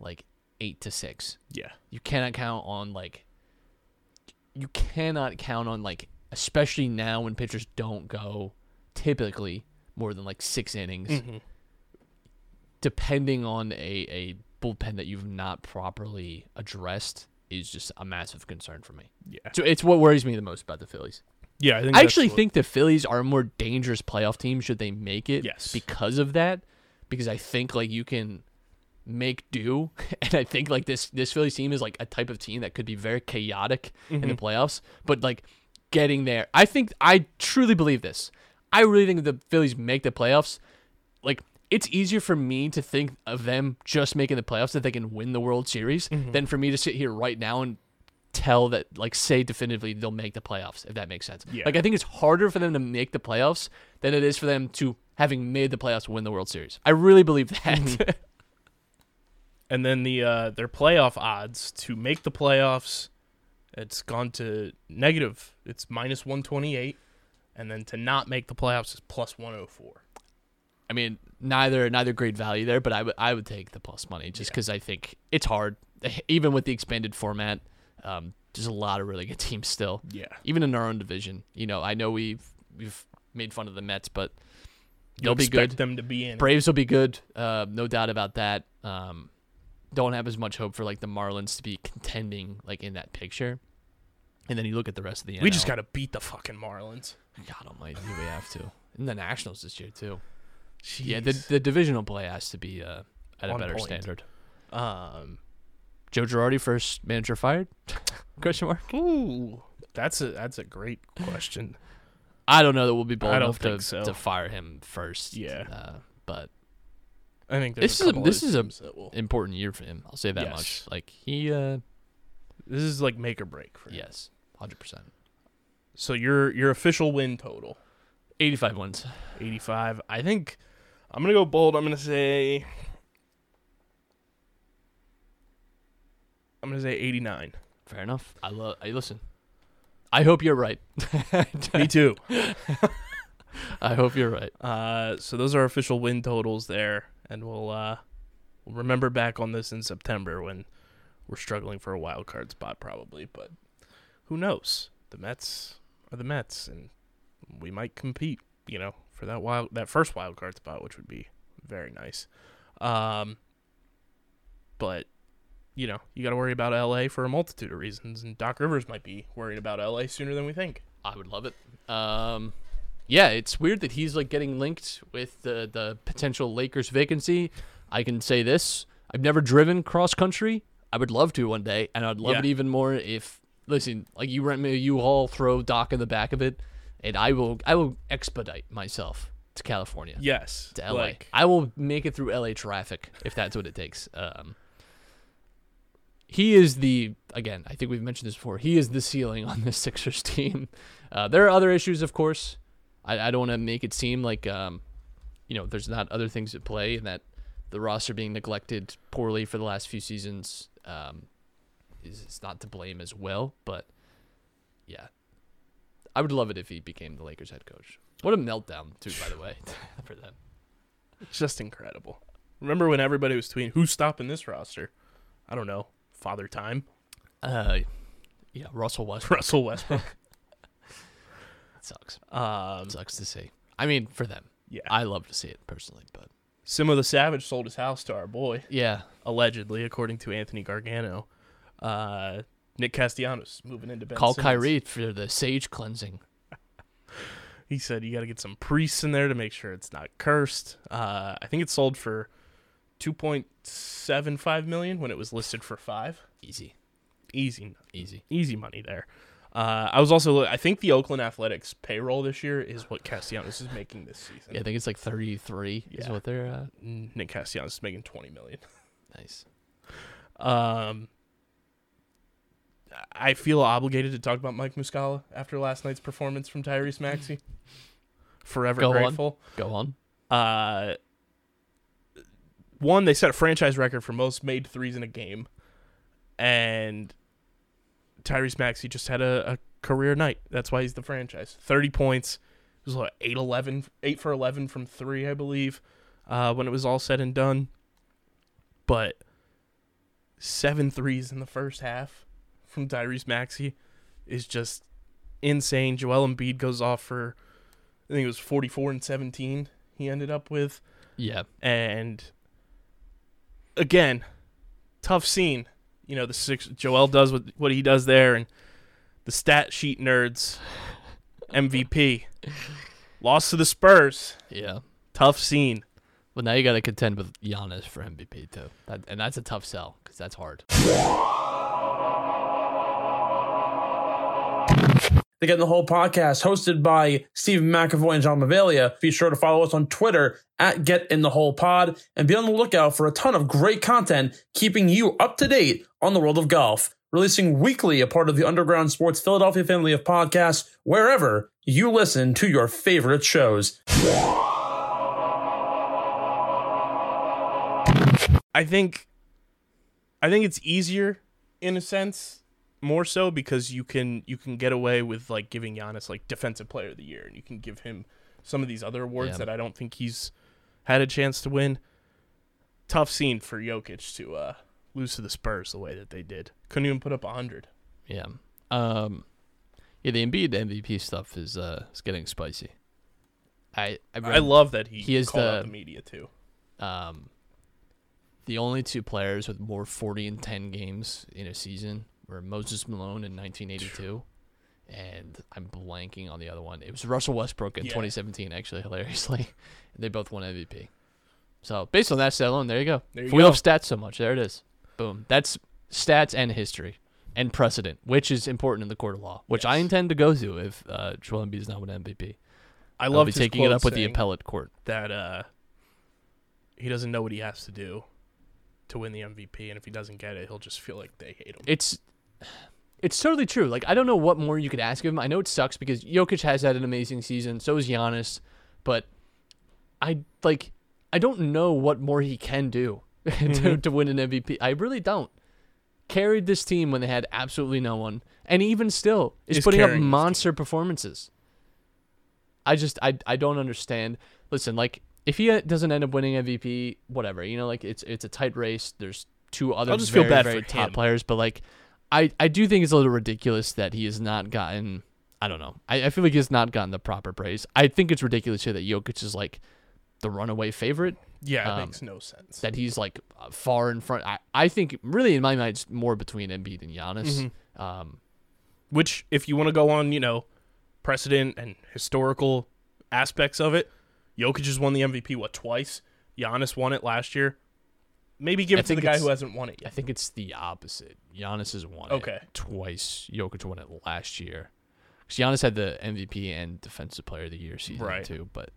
like eight to six. Yeah. You cannot count on like. You cannot count on like, especially now when pitchers don't go typically more than like six innings Mhm. Depending on a, a bullpen that you've not properly addressed is just a massive concern for me. Yeah. So it's what worries me the most about the Phillies. Yeah. I, think I actually what- think the Phillies are a more dangerous playoff team should they make it. Yes. Because of that, because I think like you can make do, [laughs] and I think like this this Phillies team is like a type of team that could be very chaotic in the mm-hmm. playoffs, but like getting there, I think I truly believe this. I really think the Phillies make the playoffs. Like it's easier for me to think of them just making the playoffs that they can win the World Series than for me to sit here right now and tell that like say definitively they'll make the playoffs if that makes sense. Yeah. Like I think it's harder for them to make the playoffs than it is for them to having made the playoffs win the World Series. I really believe that. [laughs] and then the uh, their playoff odds to make the playoffs, it's gone to negative. It's minus one twenty eight, and then to not make the playoffs is plus one hundred four. I mean, neither neither great value there, but I would I would take the plus money just because I think it's hard, [laughs] even with the expanded format. Um, there's a lot of really good [laughs] teams still, Yeah, even in our own division. You know, I know we've we've made fun of the Mets, but they'll be expect good. them to be in. Braves will be good, uh, no doubt about that. Um, don't have as much hope for like the Marlins to be contending like in that picture. And then you look at the rest of the. we just got to beat the fucking Marlins. God Almighty, we have to. And the Nationals this year too. Yeah, the the divisional play has to be uh, at a better point. standard. um. Joe Girardi, first manager fired? [laughs] Question mark. Ooh, that's a that's a great question. I don't know that we'll be bold I don't enough to, think so. to fire him first. Yeah. uh, but I think there's This a is a- couple this other is a- teams that will- important year for him. I'll say that Yes. much. Like he, uh, This is like make or break for him. yes, hundred percent. So your your official win total Eighty-five wins. 85. I think I'm going to go bold. I'm going to say I'm going to say 89. Fair enough. I love. I listen. I hope you're right. [laughs] Me too. [laughs] I hope you're right. Uh so those are official win totals there and we'll uh we'll remember back on this in September when we're struggling for a wild card spot probably, but who knows? The Mets are the Mets and we might compete, you know, for that wild that first wild card spot, which would be very nice. Um but you know, you got to worry about LA for a multitude of reasons and Doc Rivers might be worried about LA sooner than we think. I would love it. Um, yeah, it's weird that he's like getting linked with the the potential Lakers vacancy. I can say this: I've never driven cross country. I would love to one day, and I'd love Yeah. it even more if listen, like you rent me a U-Haul, throw Doc in the back of it, and I will I will expedite myself to California. Yes. to LA. Like, I will make it through LA traffic if that's what it takes. Um, he is the again. I think we've mentioned this before. He is the ceiling on this [laughs] Sixers team. Uh, there are other issues, of course. I, I don't want to make it seem like um, you know there's not other things at play, and that the roster being neglected poorly for the last few seasons um, is, is not to blame as well. But yeah, I would love it if he became the Lakers head coach. What a meltdown, too, by the way, [laughs] for them. It's just incredible. Remember when everybody was tweeting, "Who's stopping this roster?" I don't know. Father Time, Uh, yeah, Russell Westbrook [laughs] Russell Westbrook. sucks. um, Sucks to see. I mean, for them, yeah. I love to see it personally, but Simo the Savage sold his house to our boy, yeah, allegedly, according to Anthony Gargano. Uh, Nick Castellanos moving into Ben call Simmons. Kyrie for the sage cleansing. [laughs] He said you got to get some priests in there to make sure it's not cursed. Uh, I think it sold for two point seven five million when it was listed for five. Easy, Easy, easy. easy money there. Uh, I was also I think the Oakland Athletics payroll this year is what Castellanos is making this season. Yeah, I think it's like thirty-three is Yeah. what they're uh, Nick Castellanos is making twenty million. [laughs] nice. Um, I feel obligated to talk about Mike Muscala after last night's performance from Tyrese Maxey. [laughs] Forever Go on. grateful. Go on. Uh, one, they set a franchise record for most made threes in a game, and Tyrese Maxey just had a, a career night. That's why he's the franchise. Thirty points. It was like 8 11, 8 for eleven from three, I believe, uh, when it was all said and done. But seven threes in the first half from Tyrese Maxey is just insane. Joel Embiid goes off for I think it was 44 and 17 he ended up with Yeah. and again, tough scene. You know, the six Joel does what what he does there and the stat sheet nerds [laughs] MVP lost to the Spurs. Yeah. Tough scene. Well, now you got to contend with Giannis for MVP too, that, and that's a tough sell because that's hard. The Get in the Hole podcast, hosted by Stephen McAvoy and John Mavalia. Be sure to follow us on Twitter at Get in the Hole Pod and be on the lookout for a ton of great content keeping you up to date on the world of golf. Releasing weekly, a part of the Underground Sports Philadelphia family of podcasts, wherever you listen to your favorite shows. I think I think it's easier in a sense, more so because you can you can get away with like giving Giannis like defensive player of the year and you can give him some of these other awards Yeah. that I don't think he's had a chance to win. Tough scene for Jokic to uh lose to the Spurs the way that they did. Couldn't even put up 100. Yeah. Um, yeah, the Embiid MVP stuff is uh is getting spicy. I I, I love that he, He is called out the- the media too. um the only two players with more 40 and 10 games in a season were Moses Malone in 1982 and I'm blanking on the other one. It was Russell Westbrook in Yeah. 2017 actually hilariously. [laughs] they both won MVP. So, based on that stat alone, there you go. There you we go. love stats so much, there it is. Boom. That's stats and history and precedent, which is important in the court of law, which I intend to go to if uh, Joel Embiid is not an MVP. I love taking it up with the appellate court. that uh he doesn't know what he has to do to win the MVP and if he doesn't get it, he'll just feel like they hate him. it's it's totally true. Like I don't know what more you could ask of him. I know it sucks because Jokic has had an amazing season, so is Giannis, but I like I don't know what more he can do [laughs] to, to win an MVP. I really don't. Carried this team when they had absolutely no one, and even still is Is putting up carrying this team. monster performances. I just I I don't understand. Listen, like if he uh, doesn't end up winning MVP, whatever, you know, like it's it's a tight race. There's two other I'll just feel very, bad very for top him. players, but like I I do think it's a little ridiculous that he has not gotten. I don't know. I, I feel like he has not gotten the proper praise. I think it's ridiculous here that Jokic is like the runaway favorite. Yeah, it Um, makes no sense. That he's like far in front. I, I think really in my mind it's more between Embiid and Giannis. Mhm. Um, Which, if you want to go on, you know, precedent and historical aspects of it, Jokic has won the MVP what twice. Giannis won it last year. Maybe give I it to the guy who hasn't won it yet. I think it's the opposite. Giannis has won Okay. it twice. Jokic won it last year. Because Giannis had the MVP and Defensive Player of the Year season Right. too, but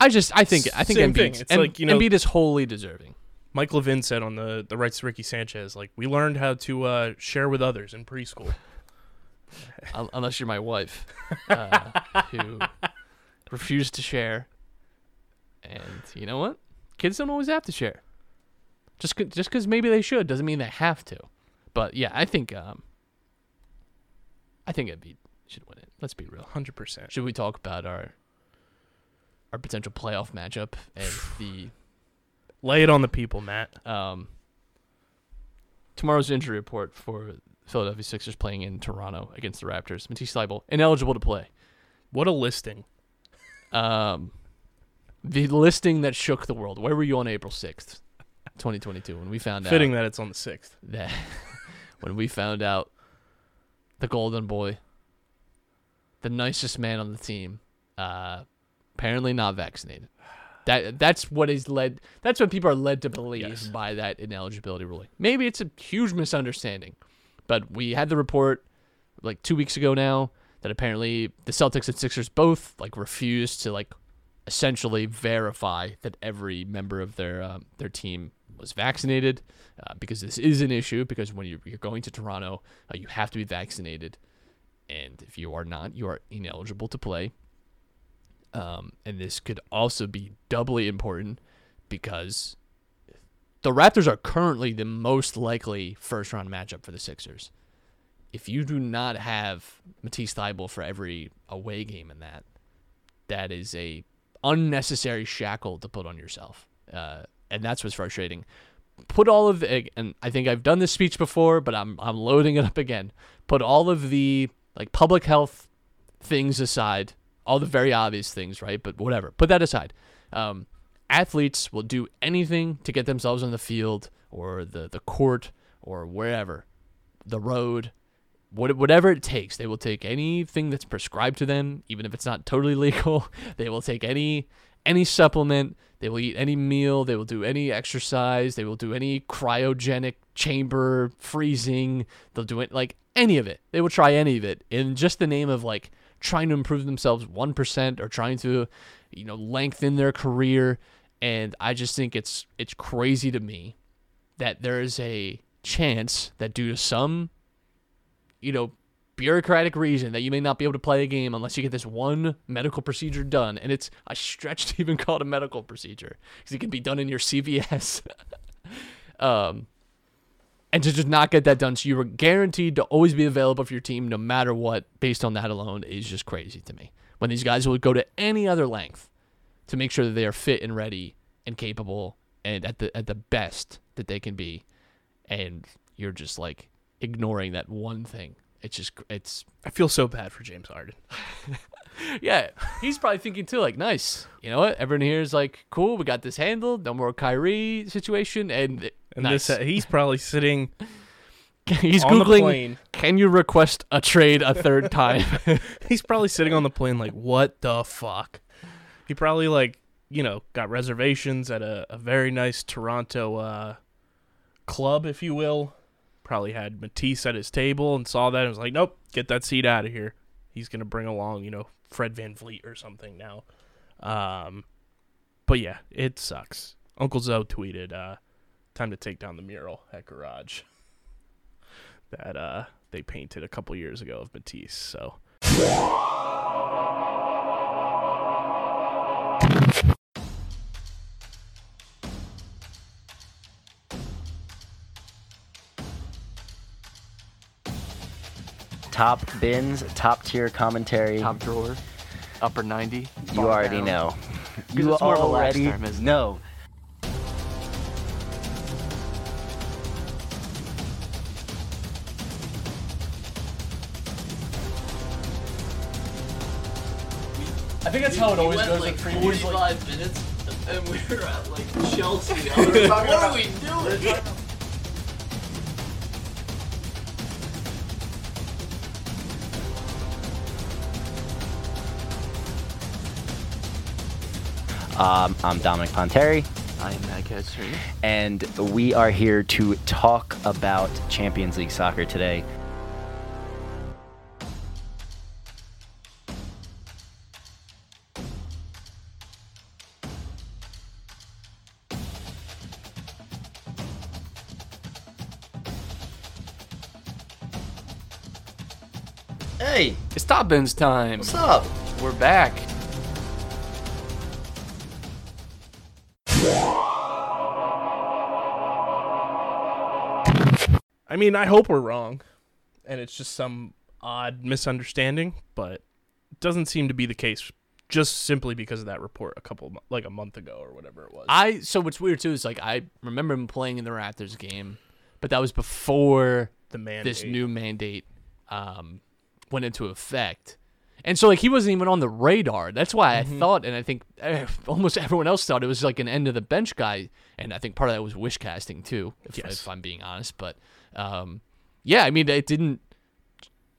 I just I think I think Same Embiid. It's like, you know- Embiid is wholly deserving. Mike Levin said on the the rights to Ricky Sanchez, like we learned how to uh, share with others in preschool. [laughs] Unless you're my wife, uh, [laughs] who refused to share. And you know what? Kids don't always have to share. Just c- just because maybe they should doesn't mean they have to. But yeah, I think um, I think Embiid should win it. Let's be real. Hundred percent. Should we talk about our our potential playoff matchup and [sighs] the Lay it on the people, Matt. um, tomorrow's injury report for Philadelphia Sixers playing in Toronto against the Raptors? Matisse Thybulle ineligible to play. What a listing. Um, the listing that shook the world. Where were you on April sixth, twenty twenty two, when we found out Fitting that it's on the sixth. that [laughs] when we found out the Golden Boy, the nicest man on the team, uh, apparently not vaccinated. That that's what is led. That's what people are led to believe Yes. by that ineligibility ruling. Maybe it's a huge misunderstanding, but we had the report like two weeks ago now that apparently the Celtics and Sixers both like refused to like essentially verify that every member of their um, their team was vaccinated uh, because this is an issue because when you're, you're going to Toronto uh, you have to be vaccinated. And if you are not you are ineligible to play. Um, and this could also be doubly important because the Raptors are currently the most likely first round matchup for the Sixers. If you do not have Matisse Thybulle for every away game in that, that is a unnecessary shackle to put on yourself, uh, and that's what's frustrating. Put all of and I think I've done this speech before, but I'm I'm loading it up again. Put all of the like public health things aside, all the very obvious things, right? But whatever, put that aside. Um, athletes will do anything to get themselves on the field or the the court or wherever, the road, what, whatever it takes. They will take anything that's prescribed to them, even if it's not totally [laughs] legal. They will take any any supplement. They will eat any meal. They will do any exercise. They will do any cryogenic chamber freezing. They'll do it like any of it. They will try any of it in just the name of like trying to improve themselves 1% or trying to, you know, lengthen their career. And I just think it's it's crazy to me that there is a chance that due to some you know, bureaucratic reason that you may not be able to play a game unless you get this one medical procedure done. And it's a stretch [laughs] to even call it a medical procedure because it can be done in your CVS. [laughs] um, and to just not get that done, so you were guaranteed to always be available for your team no matter what, based on that alone, is just crazy to me. When these guys would go to any other length to make sure that they are fit and ready and capable and at the at the best that they can be, and you're just like ignoring that one thing. It's just it's I feel so bad for James Harden. [laughs] yeah. He's probably thinking too, like, nice. You know what? Everyone here is like, cool. We got this handled. No more Kyrie situation, and, And nice. this, uh, he's probably sitting [laughs] he's on googling. Can you request a trade a third [laughs] time? He's probably sitting on the plane like, what the fuck? He probably like, you know, got reservations at a, a very nice Toronto uh, club, if you will. Probably had Matisse at his table and saw that and was like, nope, get that seat out of here. He's gonna bring along, you know, Fred VanVleet or something now. Um, but yeah, it sucks. Uncle Zoe tweeted, uh, time to take down the mural at Garage [laughs] that uh, they painted a couple years ago of Matisse. So Top bins, top tier commentary. Top drawer, upper ninety. you already know. Because You it's more of a lax already term, isn't it? know. I think that's how it always goes. like Like previews, like, 45 minutes and we were at like Chelsea. [laughs] what are we doing? [laughs] Um, I'm Dominic Ponteri, I am Matt Kessler. and we are here to talk about Champions League soccer today. Hey, It's top bins time. what's up? We're back. Mean, I hope we're wrong, and it's just some odd misunderstanding, but it doesn't seem to be the case. Just simply because of that report a couple, like a month ago or whatever it was. I so what's weird too is like I remember him playing in the Raptors game, but that was before the man, this new mandate um, went into effect. And so, like, he wasn't even on the radar. That's why I thought, and I think eh, almost everyone else thought it was like an end of the bench guy. And I think part of that was wish casting too, if, Yes. if I'm being honest. But um, yeah, I mean, it didn't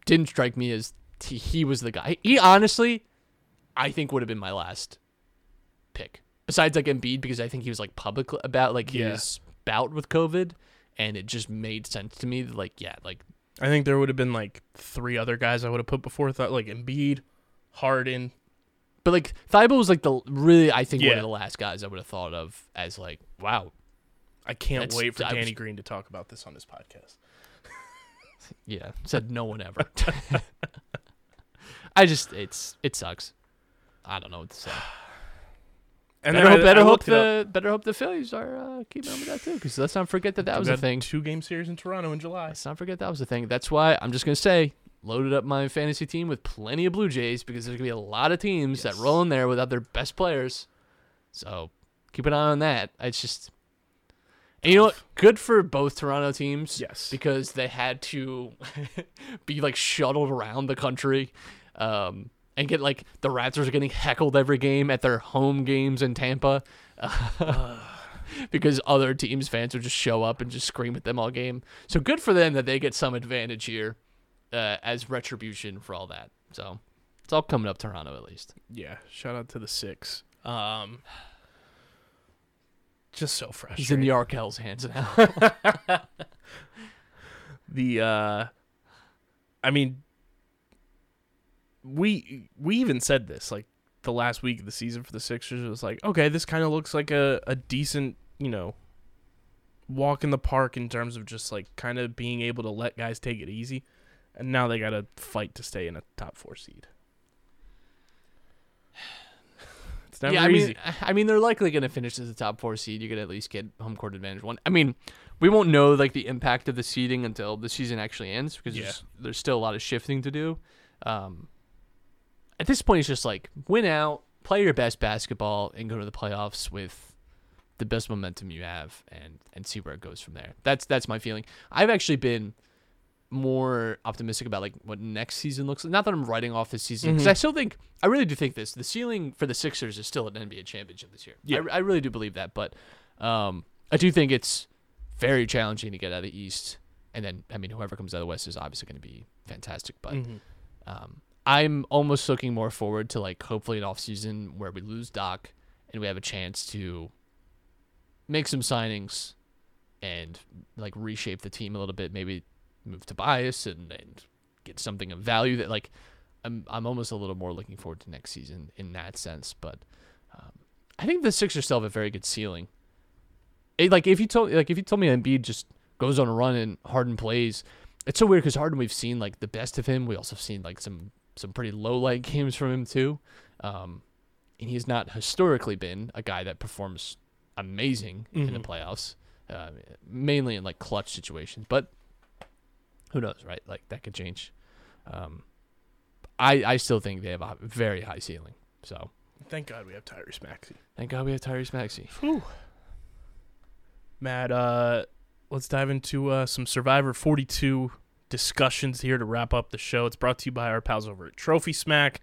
didn't strike me as t- he was the guy. He honestly, I think would have been my last pick. Besides like Embiid, because I think he was like public about like Yeah. his bout with COVID, and it just made sense to me. Like, yeah, like I think there would have been like three other guys I would have put before thought like Embiid, Harden. But like Thybulle was like the really I think one of the last guys I would have thought of as like wow I can't That's- wait for I was- Danny Green to talk about this on his podcast. [laughs] yeah said no one ever. [laughs] I just it's it sucks. I don't know what to say. [sighs] And better I- hope, better I hope looked it up. the better hope the Phillies are uh, keeping up with that too. Because let's not forget that that was a thing. Two game series in Toronto in July. Let's not forget that was a thing. That's why I'm just gonna say loaded up my fantasy team with plenty of Blue Jays because there's gonna be a lot of teams that roll in there without their best players. So keep an eye on that. It's just, and you know what? Good for both Toronto teams. Yes. because they had to [laughs] be like shuttled around the country. Um, and get like the Raptors are getting heckled every game at their home games in Tampa [laughs] because other teams' fans would just show up and just scream at them all game. So good for them that they get some advantage here uh, as retribution for all that. So it's all coming up Toronto at least. Yeah, shout out to the six. Um, just so frustrating. He's in the Arkell's hands now. [laughs] the uh I mean we we even said this like the last week of the season for the Sixers was like okay this kind of looks like a a decent you know walk in the park in terms of just like kind of being able to let guys take it easy and now they got to fight to stay in a top 4 seed it's never yeah, I easy mean, I mean, they're likely going to finish as a top four seed. You could at least get home court advantage one. I mean, we won't know like the impact of the seeding until the season actually ends because Yeah. there's, there's still a lot of shifting to do. Um, at this point, it's just like win out, play your best basketball, and go to the playoffs with the best momentum you have, and and see where it goes from there. That's that's my feeling. I've actually been more optimistic about like what next season looks like. Not that I'm writing off this season because I still think I really do think this. The ceiling for the Sixers is still an NBA championship this year. Yeah. I, I really do believe that, but um, I do think it's very challenging to get out of the East. And then I mean, whoever comes out of the West is obviously going to be fantastic. But um, I'm almost looking more forward to like hopefully an off season where we lose Doc and we have a chance to make some signings and like reshape the team a little bit. Maybe move Tobias and, and get something of value that like I'm I'm almost a little more looking forward to next season in that sense. But um, I think the Sixers still have a very good ceiling. It, like if you told like if you told me Embiid just goes on a run and Harden plays, it's so weird because Harden we've seen like the best of him. We also seen like some some pretty low light games from him too. Um, and he's not historically been a guy that performs amazing in the playoffs, uh, mainly in like clutch situations. But who knows, right? Like that could change. Um, I I still think they have a very high ceiling. So thank God we have Tyrese Maxey thank God we have Tyrese Maxey. Matt, uh, let's dive into uh, some Survivor 42 discussions here to wrap up the show. It's brought to you by our pals over at Trophy Smack.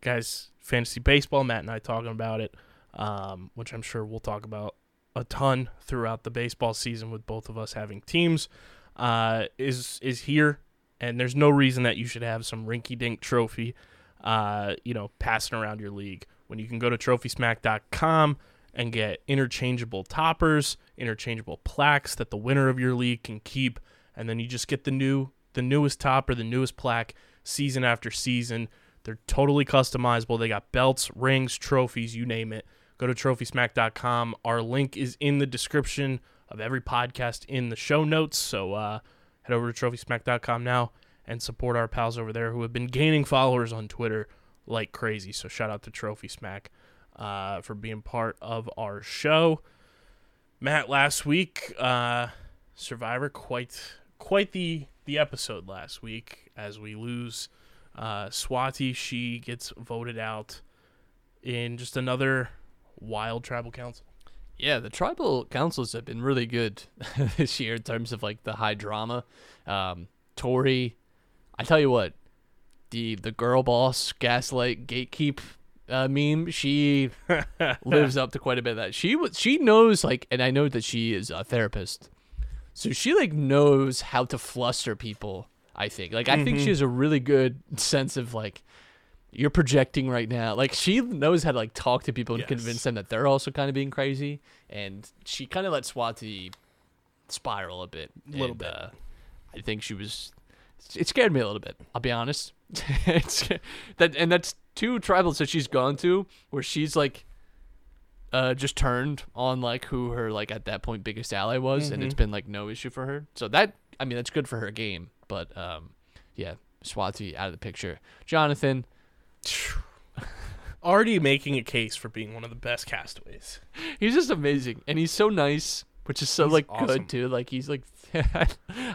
Guys, fantasy baseball, Matt and I talking about it, um, which I'm sure we'll talk about a ton throughout the baseball season with both of us having teams, uh, is is here. And there's no reason that you should have some rinky dink trophy, uh, you know, passing around your league when you can go to trophysmack.com and get interchangeable toppers, interchangeable plaques that the winner of your league can keep, and then you just get the new the newest topper, the newest plaque season after season. They're totally customizable. They got belts, rings, trophies, you name it. Go to trophysmack.com. Our link is in the description of every podcast in the show notes. So uh, head over to trophysmack.com now and support our pals over there who have been gaining followers on Twitter like crazy. So shout out to Trophy Smack uh, for being part of our show. Matt, last week, uh, Survivor, quite quite the the episode last week as we lose uh, Swati. She gets voted out in just another wild tribal council. Yeah, the tribal councils have been really good [laughs] this year in terms of like the high drama. Um, Tori, I tell you what, the the girl boss gaslight gatekeep uh, meme, she [laughs] lives up to quite a bit of that. She was she knows like, and I know that she is a therapist, so she like knows how to fluster people. I think like I think she has a really good sense of like you're projecting right now. Like she knows how to like talk to people and Yes. convince them that they're also kind of being crazy, and she kind of let Swati spiral a bit. A little and, bit. Uh, I think she was. It scared me a little bit. I'll be honest. [laughs] it's, that and that's two tribals that she's gone to where she's like, uh, just turned on like who her like at that point biggest ally was, and Mm-hmm. it's been like no issue for her. So that I mean that's good for her game, but um, yeah, Swati out of the picture. Jonathan, [sighs] already making a case for being one of the best castaways. He's just amazing, and he's so nice, which is so He's like awesome. good too. Like he's like, [laughs]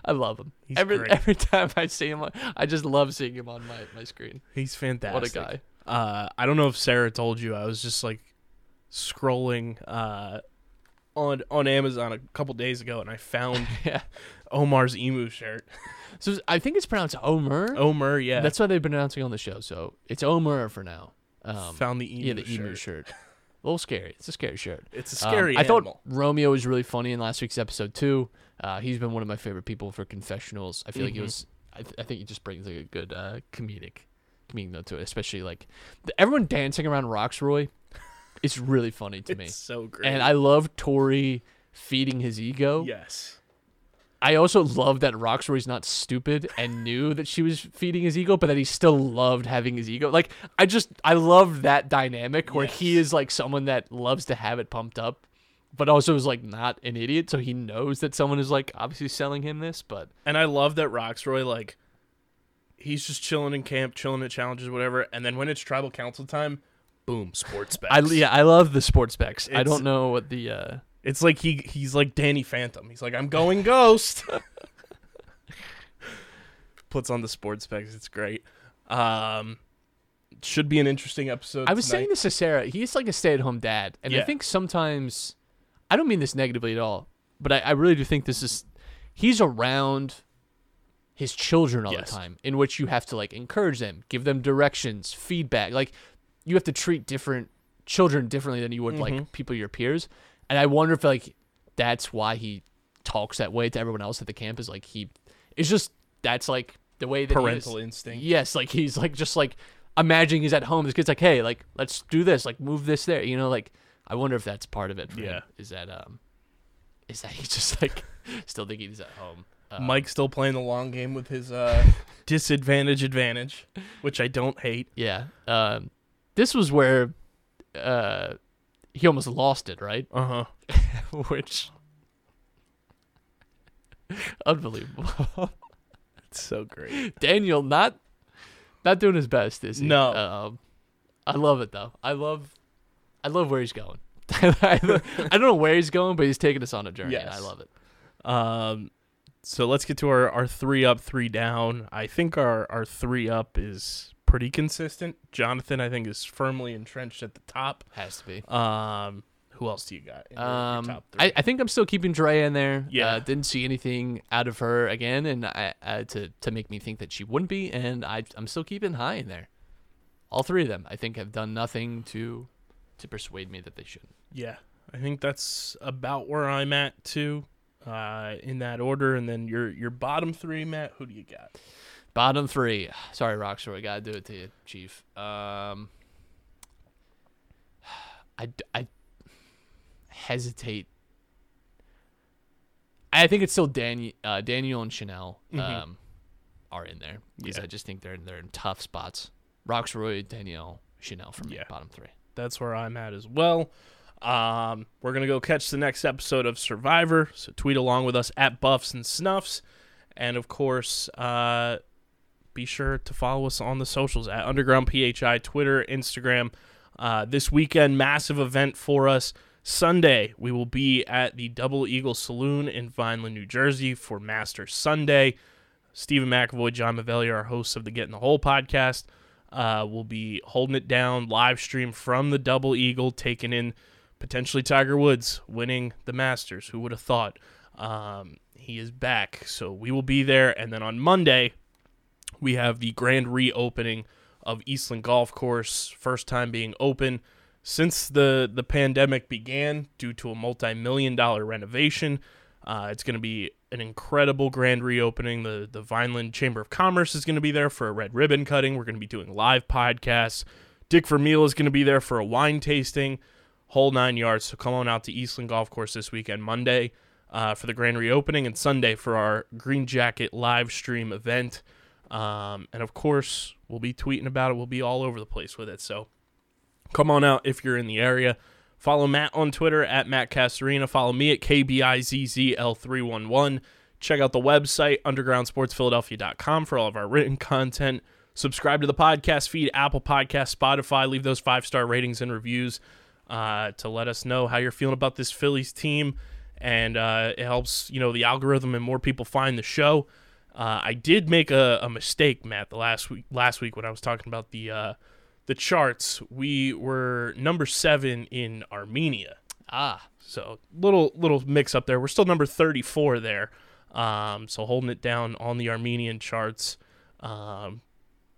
I love him. He's every great. every time I see him, I just love seeing him on my my screen. He's fantastic. What a guy! Uh, I don't know if Sarah told you. I was just like scrolling uh, on on Amazon a couple days ago, and I found [laughs] Yeah. Omar's emu shirt. [laughs] So I think it's pronounced Omer. Omer, yeah, That's what they've been announcing on the show. So it's Omer for now. Um, found the emu. yeah, the shirt. emu shirt. A little scary. It's a scary shirt. It's a Um, scary I thought. Romeo was really funny in last week's episode too. Uh, he's been one of my favorite people for confessionals. I feel like he Mhm. was. I, th- I think he just brings like a good uh, comedic, comedic note to it. Especially like the, everyone dancing around Rocksroy. It's really funny to me, It's so great. and I love Tori feeding his ego. yes, I also love that Rocksroy's not stupid and [sighs] knew that she was feeding his ego, but that he still loved having his ego. Like I just I love that dynamic where he is like someone that loves to have it pumped up, but also is like not an idiot, so he knows that someone is like obviously selling him this, but and I love that Rocksroy like he's just chilling in camp, chilling at challenges, whatever. And then when it's tribal council time, boom, sports specs. I yeah, I love the sports specs. I don't know what the uh It's like he he's like Danny Phantom. He's like, I'm going ghost. [laughs] Puts on the sports specs. It's great. Um, should be an interesting episode. I was tonight. saying this to Sarah. He's like a stay-at-home dad, and I think sometimes I don't mean this negatively at all, but I, I really do think this is he's around his children all Yes. the time, in which you have to like encourage them, give them directions, feedback. Like you have to treat different children differently than you would Mm-hmm. like people your peers. And I wonder if like that's why he talks that way to everyone else at the camp. Is like he it's just that's like the way that parental instinct. Yes, like he's like just like imagining he's at home. This kid's like, hey, like let's do this, like move this there. You know, like I wonder if that's part of it. For Yeah. him, is that um, is that he's just like [laughs] still thinking he's at home. Uh, Mike's still playing the long game with his uh, [laughs] disadvantage advantage, which I don't hate. Yeah. Um, this was where uh he almost lost it, right? Uh huh. [laughs] Which unbelievable. [laughs] It's so great. Daniel not not doing his best, is he? No. Um, I love it though. I love I love where he's going. [laughs] I don't know where he's going, but he's taking us on a journey. and I love it. Um, so let's get to our, our three up, three down. I think our, our three up is pretty consistent. Jonathan, I think, is firmly entrenched at the top. Has to be. Um, who else do you got? in your- your Um, top three? I, I think I'm still keeping Dre in there. Yeah. uh, didn't see anything out of her again, and I, uh, to to make me think that she wouldn't be, and I I'm still keeping Hai in there. All three of them, I think, have done nothing to to persuade me that they shouldn't. yeah, I think that's about where I'm at too. Uh, in that order, and then your your bottom three, Matt. Who do you got? Bottom three. [sighs] Sorry, I gotta do it to you, Chief. Um, [sighs] I, I hesitate. I think it's still Daniel, uh, Daniel and Chanel um, are in there because Yeah. I just think they're they're in tough spots. Rocksroy, Danielle, Chanel for me, Yeah. bottom three. that's where I'm at as well. Um, we're gonna go catch the next episode of Survivor. So tweet along with us at Buffs and Snuffs, and of course, uh, be sure to follow us on the socials at Underground PHI, Twitter, Instagram. Uh, this weekend, massive event for us. Sunday, we will be at the Double Eagle Saloon in Vineland, New Jersey for Master Sunday. Stephen McAvoy, John Mavelli, our hosts of the Get in the Hole podcast, uh, will be holding it down live stream from the Double Eagle, taking in potentially Tiger Woods winning the Masters. Who would have thought? Um, he is back, so we will be there. And then on Monday, we have the grand reopening of Eastland Golf Course, first time being open since the the pandemic began due to a multi-million dollar renovation. Uh, it's going to be an incredible grand reopening. The the Vineland Chamber of Commerce is going to be there for a red ribbon cutting. We're going to be doing live podcasts. Dick Vermeil is going to be there for a wine tasting, whole nine yards. So come on out to Eastland Golf Course this weekend, Monday uh, for the grand reopening, and Sunday for our Green Jacket live stream event. Um, and of course, we'll be tweeting about it. We'll be all over the place with it. So come on out if you're in the area. Follow Matt on Twitter at Matt Castorina. Follow me at KBIZZL311. Check out the website, undergroundsportsphiladelphia.com, for all of our written content, subscribe to the podcast feed, Apple Podcast, Spotify. Leave those five star ratings and reviews uh, to let us know how you're feeling about this Phillies team, and uh, it helps you know the algorithm and more people find the show. Uh, I did make a, a mistake, Matt, the last week last week when I was talking about the uh, the charts. We were number seven in Armenia. Ah, So little little mix up there. We're still number 34 there. Um, so holding it down on the Armenian charts. Um,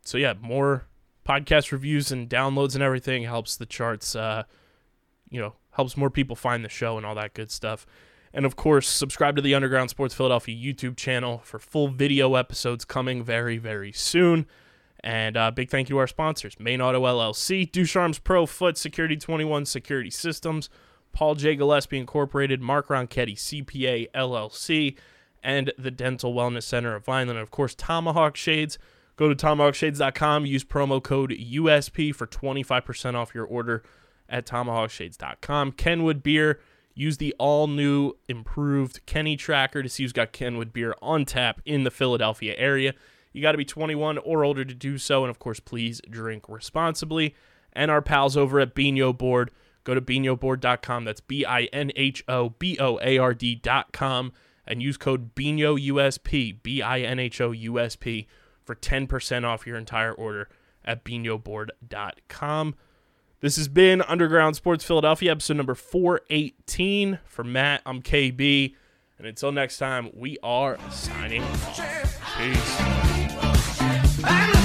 so yeah, more podcast reviews and downloads and everything helps the charts. Uh, you know, helps more people find the show and all that good stuff. And of course, subscribe to the Underground Sports Philadelphia YouTube channel for full video episodes coming very very soon. And uh, big thank you to our sponsors: Main Auto LLC, Ducharme's Pro Foot Security 21 Security Systems. Paul J. Gillespie Incorporated, Mark Ronchetti, CPA LLC, and the Dental Wellness Center of Vineland. And of course, Tomahawk Shades. Go to tomahawkshades.com, use promo code USP for 25% off your order at tomahawkshades.com. Kenwood Beer, use the all new improved Kenny tracker to see who's got Kenwood Beer on tap in the Philadelphia area. You got to be 21 or older to do so. And of course, please drink responsibly. And our pals over at Binho Board. Go to binhoboard.com. That's B I N H O B O A R D.com and use code BINHO USP, B I N H O for 10% off your entire order at binhoboard.com. This has been Underground Sports Philadelphia, episode number 418. For Matt, I'm KB. And until next time, we are signing off. Peace.